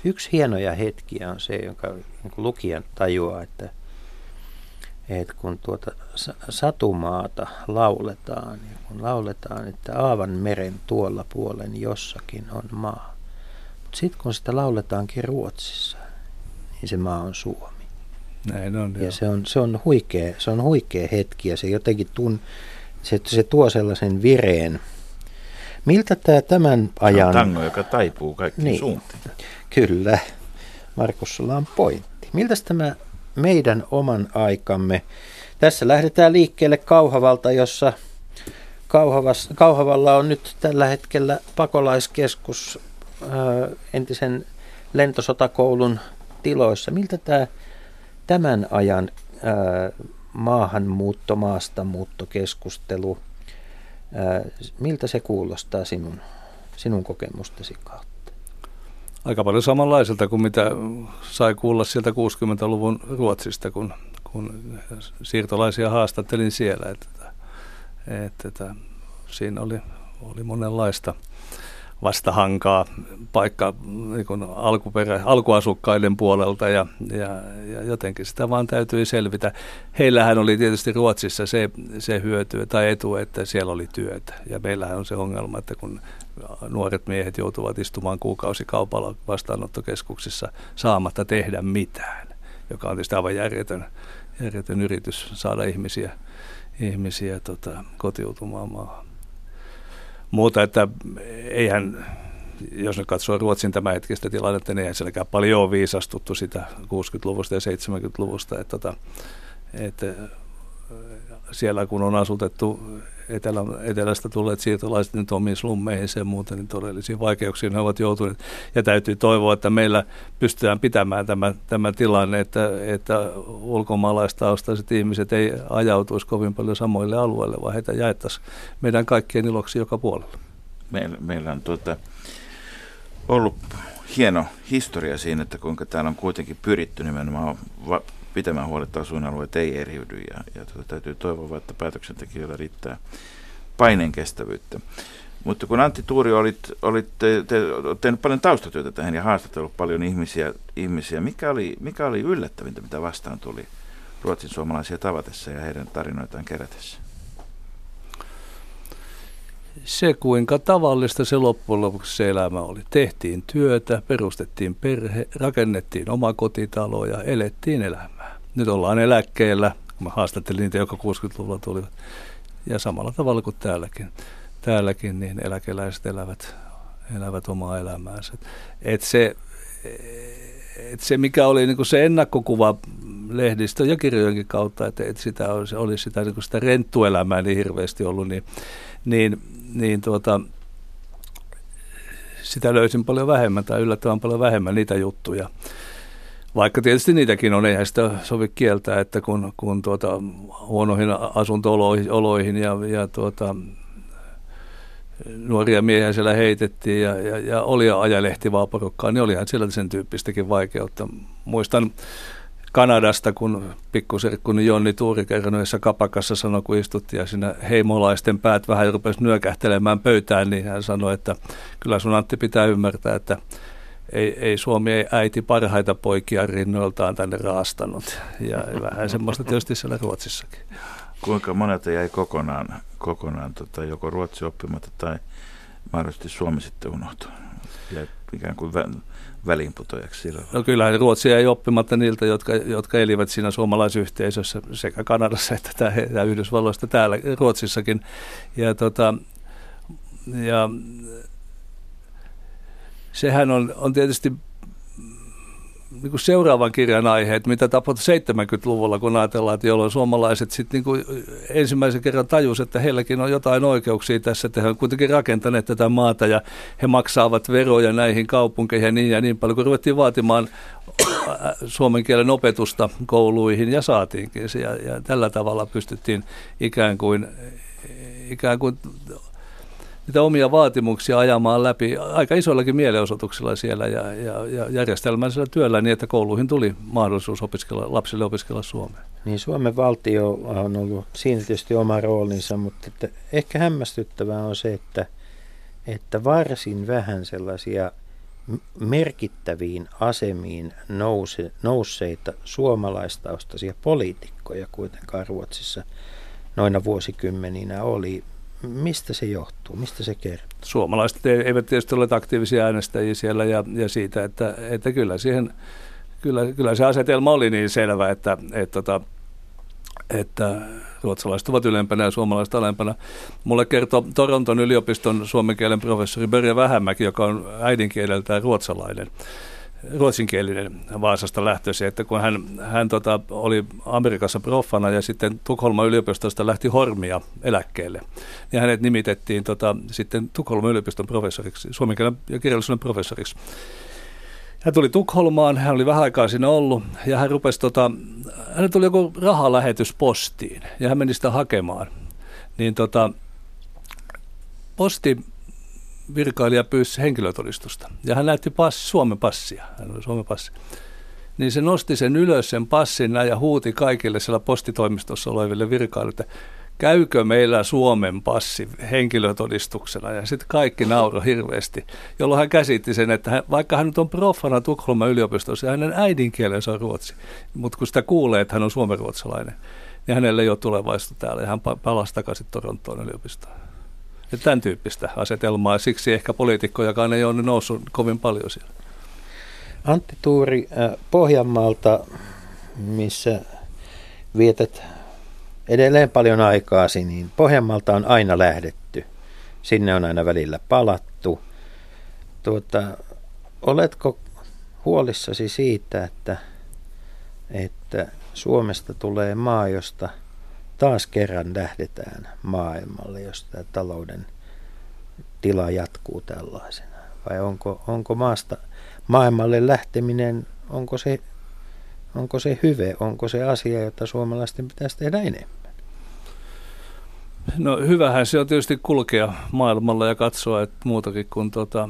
Yksi hienoja hetkiä on se, jonka niin lukijan tajuaa, että, että kun tuota satumaata lauletaan, ja kun lauletaan, että Aavan meren tuolla puolen jossakin on maa, sitten kun sitä lauletaankin Ruotsissa, niin se maa on Suomi. Näin on, ja se on, se, on huikea, se on huikea hetki ja se jotenkin tun, se, se tuo sellaisen vireen. Miltä tämä tämän ajan... Se on tango, joka taipuu kaikkiin niin, suuntiin. Kyllä. Markus, sulla on pointti. Miltä tämä meidän oman aikamme... Tässä lähdetään liikkeelle Kauhavalta, jossa Kauhavas, Kauhavalla on nyt tällä hetkellä pakolaiskeskus entisen lentosotakoulun tiloissa. Miltä tämä tämän ajan maahanmuutto, maastamuuttokeskustelu, miltä se kuulostaa sinun, sinun kokemustasi kautta? Aika paljon samanlaiselta kuin mitä sai kuulla sieltä 60-luvun Ruotsista, kun, kun siirtolaisia haastattelin siellä. Että, että, että siinä oli, oli monenlaista vastahankaa paikka niin alkuperä, alkuasukkaiden puolelta ja, ja, ja jotenkin sitä vaan täytyi selvitä. Heillähän oli tietysti Ruotsissa se, se hyöty tai etu, että siellä oli työtä ja meillähän on se ongelma, että kun nuoret miehet joutuvat istumaan kuukausikaupalla vastaanottokeskuksissa saamatta tehdä mitään, joka on tietysti aivan järjetön, järjetön yritys saada ihmisiä, ihmisiä tota, kotiutumaan maahan muuta, että eihän jos nyt katsoo Ruotsin tämä hetkistä tilannetta, niin ei sielläkään paljon ole viisastuttu sitä 60-luvusta ja 70-luvusta. Että, että, että siellä kun on asutettu etelä, etelästä tulleet siirtolaiset nyt omiin slummeihin ja muuta, niin todellisiin vaikeuksiin he ovat joutuneet. Ja täytyy toivoa, että meillä pystytään pitämään tämä, tämä tilanne, että, että ulkomaalaistaustaiset ihmiset ei ajautuisi kovin paljon samoille alueille, vaan heitä jaettaisiin meidän kaikkien iloksi joka puolella. Meillä, meillä on tuota, ollut hieno historia siinä, että kuinka täällä on kuitenkin pyritty nimenomaan pitämään huolta, että asuinalueet ei eriydy ja, ja tuota, täytyy toivoa, että päätöksentekijöillä riittää paineen kestävyyttä. Mutta kun Antti Tuuri olit, olit te, te, tehnyt paljon taustatyötä tähän ja haastatellut paljon ihmisiä, ihmisiä. Mikä, oli, mikä oli yllättävintä, mitä vastaan tuli ruotsin suomalaisia tavatessa ja heidän tarinoitaan kerätessä? se, kuinka tavallista se loppujen lopuksi se elämä oli. Tehtiin työtä, perustettiin perhe, rakennettiin oma kotitalo ja elettiin elämää. Nyt ollaan eläkkeellä, mä haastattelin niitä, jotka 60-luvulla tulivat. Ja samalla tavalla kuin täälläkin, täälläkin niin eläkeläiset elävät, elävät omaa elämäänsä. Et se, et se, mikä oli niin kuin se ennakkokuva lehdistö ja kirjojenkin kautta, että, että sitä olisi, olisi sitä, niin sitä renttuelämää niin hirveästi ollut, niin, niin niin tuota, sitä löysin paljon vähemmän tai yllättävän paljon vähemmän niitä juttuja. Vaikka tietysti niitäkin on, eihän sitä sovi kieltää, että kun, kun tuota, huonoihin asuntooloihin ja, ja tuota, nuoria miehiä siellä heitettiin ja, ja, ja oli ajalehtivaa porukkaa, niin olihan siellä sen tyyppistäkin vaikeutta. Muistan Kanadasta, kun pikkuserkkuni Jonni Tuuri kerran kapakassa sanoi, kun istuttiin ja siinä heimolaisten päät vähän rupesi nyökähtelemään pöytään, niin hän sanoi, että kyllä sun Antti pitää ymmärtää, että ei, ei Suomi ei äiti parhaita poikia rinnoiltaan tänne raastanut. Ja vähän semmoista tietysti siellä Ruotsissakin. Kuinka monet jäi kokonaan, kokonaan tota, joko Ruotsi oppimatta tai mahdollisesti Suomi sitten unohtui? Jäi ikään kuin väliinputojaksi silloin? No kyllä Ruotsia ei oppimatta niiltä, jotka, jotka elivät siinä suomalaisyhteisössä sekä Kanadassa että tää, Yhdysvalloista täällä Ruotsissakin. Ja, tota, ja sehän on, on tietysti niin kuin seuraavan kirjan aihe, että mitä tapahtui 70-luvulla, kun ajatellaan, että jolloin suomalaiset sitten niin ensimmäisen kerran tajusivat, että heilläkin on jotain oikeuksia tässä, että he ovat kuitenkin rakentaneet tätä maata ja he maksaavat veroja näihin kaupunkeihin ja niin ja niin paljon, kun ruvettiin vaatimaan (coughs) suomen kielen opetusta kouluihin ja saatiinkin ja, ja tällä tavalla pystyttiin ikään kuin, ikään kuin niitä omia vaatimuksia ajamaan läpi aika isoillakin mielenosoituksilla siellä ja, ja, ja järjestelmällisellä työllä niin, että kouluihin tuli mahdollisuus opiskella, lapsille opiskella Suomea. Niin Suomen valtio on ollut siinä tietysti oma roolinsa, mutta että ehkä hämmästyttävää on se, että, että varsin vähän sellaisia merkittäviin asemiin nouse, nousseita suomalaistaustaisia poliitikkoja kuitenkaan Ruotsissa noina vuosikymmeninä oli. Mistä se johtuu? Mistä se kertoo? Suomalaiset eivät tietysti ole aktiivisia äänestäjiä siellä ja, ja siitä, että, että kyllä, siihen, kyllä, kyllä se asetelma oli niin selvä, että, että, että, tota, että ruotsalaiset ovat ylempänä ja suomalaiset alempana. Mulle kertoo Toronton yliopiston suomen kielen professori Börje Vähämäki, joka on äidinkieleltään ruotsalainen ruotsinkielinen Vaasasta lähtöisin, että kun hän, hän tota, oli Amerikassa proffana ja sitten Tukholman yliopistosta lähti Hormia eläkkeelle, niin hänet nimitettiin tota, sitten Tukholman yliopiston professoriksi, suomen kielen ja kirjallisuuden professoriksi. Hän tuli Tukholmaan, hän oli vähän aikaa siinä ollut ja hän rupesi, tota, hän tuli joku rahalähetys postiin ja hän meni sitä hakemaan. Niin tota, posti virkailija pyysi henkilötodistusta. Ja hän näytti pass, Suomen passia. Hän oli Suomen passi. Niin se nosti sen ylös sen passin ja huuti kaikille siellä postitoimistossa oleville virkailijoille, että käykö meillä Suomen passi henkilötodistuksena. Ja sitten kaikki nauroi hirveästi, jolloin hän käsitti sen, että hän, vaikka hän nyt on profana Tukholman yliopistossa, ja hänen äidinkielensä on ruotsi. Mutta kun sitä kuulee, että hän on suomenruotsalainen, niin hänelle ei ole tulevaisuutta täällä, ja hän palasi takaisin Torontoon yliopistoon. Ja tämän tyyppistä asetelmaa. Siksi ehkä poliitikkojakaan ei ole noussut kovin paljon siellä. Antti Tuuri äh, Pohjanmaalta, missä vietät edelleen paljon aikaasi, niin Pohjanmaalta on aina lähdetty. Sinne on aina välillä palattu. tuota, oletko huolissasi siitä, että, että Suomesta tulee maa, josta taas kerran lähdetään maailmalle, jos tämä talouden tila jatkuu tällaisena? Vai onko, onko maasta maailmalle lähteminen, onko se, onko se hyve, onko se asia, jota suomalaisten pitäisi tehdä enemmän? No hyvähän se on tietysti kulkea maailmalla ja katsoa että muutakin kuin tuota,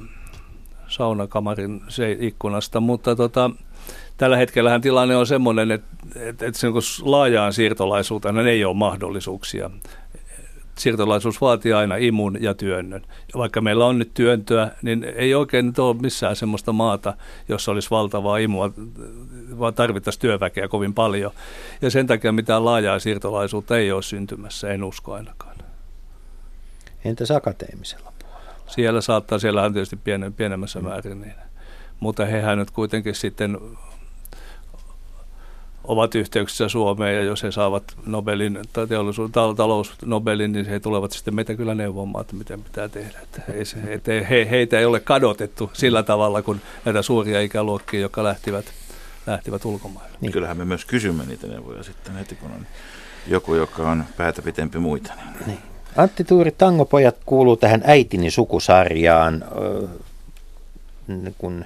saunakamarin se ikkunasta, mutta tota, tällä hetkellähän tilanne on semmoinen, että, että, että sen, laajaan siirtolaisuuteen ei ole mahdollisuuksia. Siirtolaisuus vaatii aina imun ja työnnön. Ja vaikka meillä on nyt työntöä, niin ei oikein nyt ole missään semmoista maata, jossa olisi valtavaa imua, vaan tarvittaisiin työväkeä kovin paljon. Ja sen takia mitään laajaa siirtolaisuutta ei ole syntymässä, en usko ainakaan. Entäs akateemisella? Siellä saattaa, siellä on tietysti pienen, pienemmässä määrin, niin. Mutta hehän nyt kuitenkin sitten ovat yhteyksissä Suomeen ja jos he saavat Nobelin tai teollisuus, talous Nobelin, niin he tulevat sitten meitä kyllä neuvomaan, että miten pitää tehdä. Että ei se, että he, heitä ei ole kadotettu sillä tavalla kuin näitä suuria ikäluokkia, jotka lähtivät, lähtivät ulkomaille. Niin. Kyllähän me myös kysymme niitä neuvoja sitten heti, kun on joku, joka on päätä pitempi muita. Niin. niin. Antti Tuuri, Tangopojat kuuluu tähän äitini sukusarjaan kun,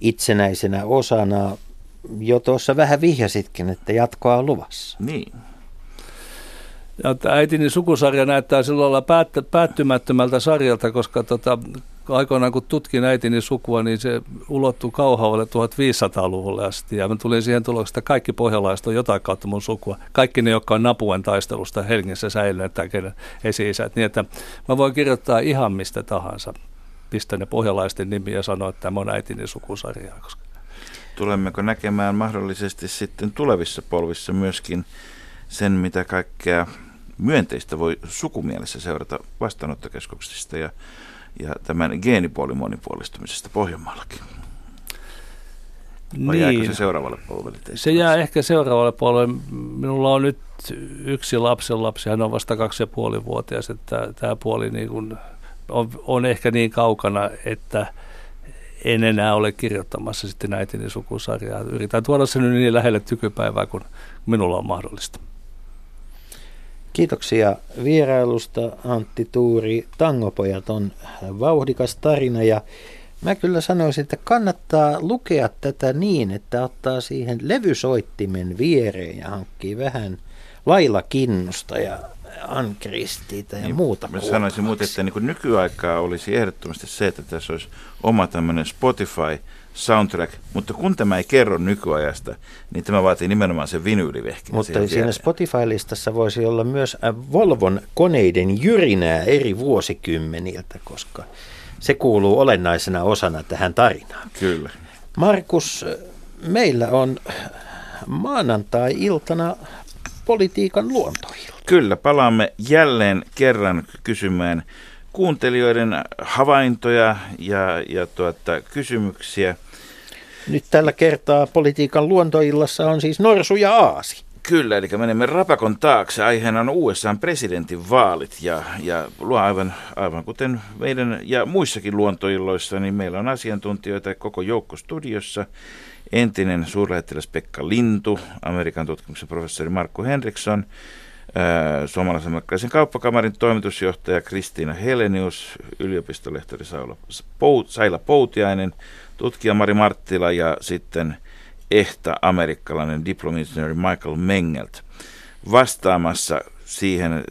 itsenäisenä osana. Jo tuossa vähän vihjasitkin, että jatkoa on luvassa. Niin. Ja äitini sukusarja näyttää silloin olla päättymättömältä sarjalta, koska tota, aikoinaan kun tutkin äitini sukua, niin se ulottui kauhavalle 1500-luvulle asti. Ja mä tulin siihen tulokseen, että kaikki pohjalaiset on jotain kautta mun sukua. Kaikki ne, jotka on Napuen taistelusta Helsingissä säilyneet tai kenen esi Niin että mä voin kirjoittaa ihan mistä tahansa. Pistä ne pohjalaisten nimiä ja sanoa, että tämä on äitini sukusarja. Koska... Tulemmeko näkemään mahdollisesti sitten tulevissa polvissa myöskin sen, mitä kaikkea myönteistä voi sukumielessä seurata vastaanottokeskuksista ja ja tämän geenipuolin monipuolistumisesta Pohjanmaallakin? Vai niin. se seuraavalle polvelle? Se jää ehkä seuraavalle polvelle. Minulla on nyt yksi lapsen lapsi, hän on vasta kaksi ja puoli vuotias, että tämä puoli niin kuin on, on ehkä niin kaukana, että en enää ole kirjoittamassa sitten äitini sukusarjaa. Yritän tuoda sen niin lähelle tykypäivää kuin minulla on mahdollista. Kiitoksia vierailusta Antti Tuuri. Tangopojat on vauhdikas tarina ja mä kyllä sanoisin, että kannattaa lukea tätä niin, että ottaa siihen levysoittimen viereen ja hankkii vähän Laila Kinnusta ja Ann Kristiitä ja niin, muuta. Mä sanoisin muuten, että niin nykyaikaa olisi ehdottomasti se, että tässä olisi oma tämmöinen Spotify – soundtrack, mutta kun tämä ei kerro nykyajasta, niin tämä vaatii nimenomaan sen vinyylivehkin. Mutta siinä viereen. Spotify-listassa voisi olla myös äh, Volvon koneiden jyrinää eri vuosikymmeniltä, koska se kuuluu olennaisena osana tähän tarinaan. Kyllä. Markus, meillä on maanantai-iltana politiikan luontoihin. Kyllä, palaamme jälleen kerran kysymään kuuntelijoiden havaintoja ja, ja tuota, kysymyksiä. Nyt tällä kertaa politiikan luontoillassa on siis norsu ja aasi. Kyllä, eli menemme rapakon taakse. Aiheena on USA presidentin vaalit ja, ja luo aivan, aivan kuten meidän ja muissakin luontoilloissa, niin meillä on asiantuntijoita koko joukko studiossa. Entinen suurlähettiläs Pekka Lintu, Amerikan tutkimuksen professori Markku Henriksson, suomalaisen kauppakamarin toimitusjohtaja Kristiina Helenius, yliopistolehtori Saila Poutiainen, tutkija Mari Marttila ja sitten ehtä amerikkalainen diplomiinsinööri Michael Mengelt. Vastaamassa siihen,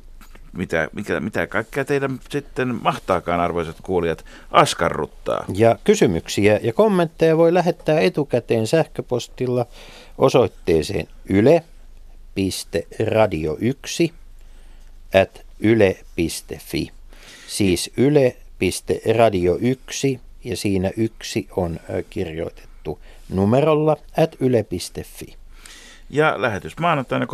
mitä, mikä, mitä kaikkea teidän sitten mahtaakaan, arvoisat kuulijat, askarruttaa. Ja kysymyksiä ja kommentteja voi lähettää etukäteen sähköpostilla osoitteeseen yle yle.radio1 at yle.fi. Siis yle.radio1 ja siinä yksi on kirjoitettu numerolla at yle.fi. Ja lähetys maanantaina 31.10.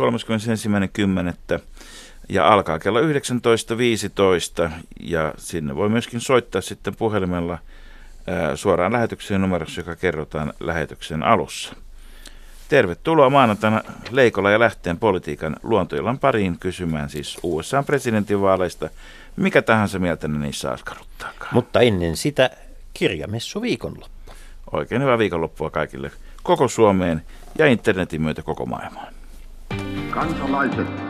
ja alkaa kello 19.15 ja sinne voi myöskin soittaa sitten puhelimella suoraan lähetykseen numerossa, joka kerrotaan lähetyksen alussa. Tervetuloa maanantaina Leikolla ja Lähteen politiikan luontoillan pariin kysymään siis USA presidentinvaaleista Mikä tahansa mieltä ne niissä askarruttaakaan. Mutta ennen sitä kirjamessu viikonloppu. Oikein hyvää viikonloppua kaikille koko Suomeen ja internetin myötä koko maailmaan. Kansalaiset,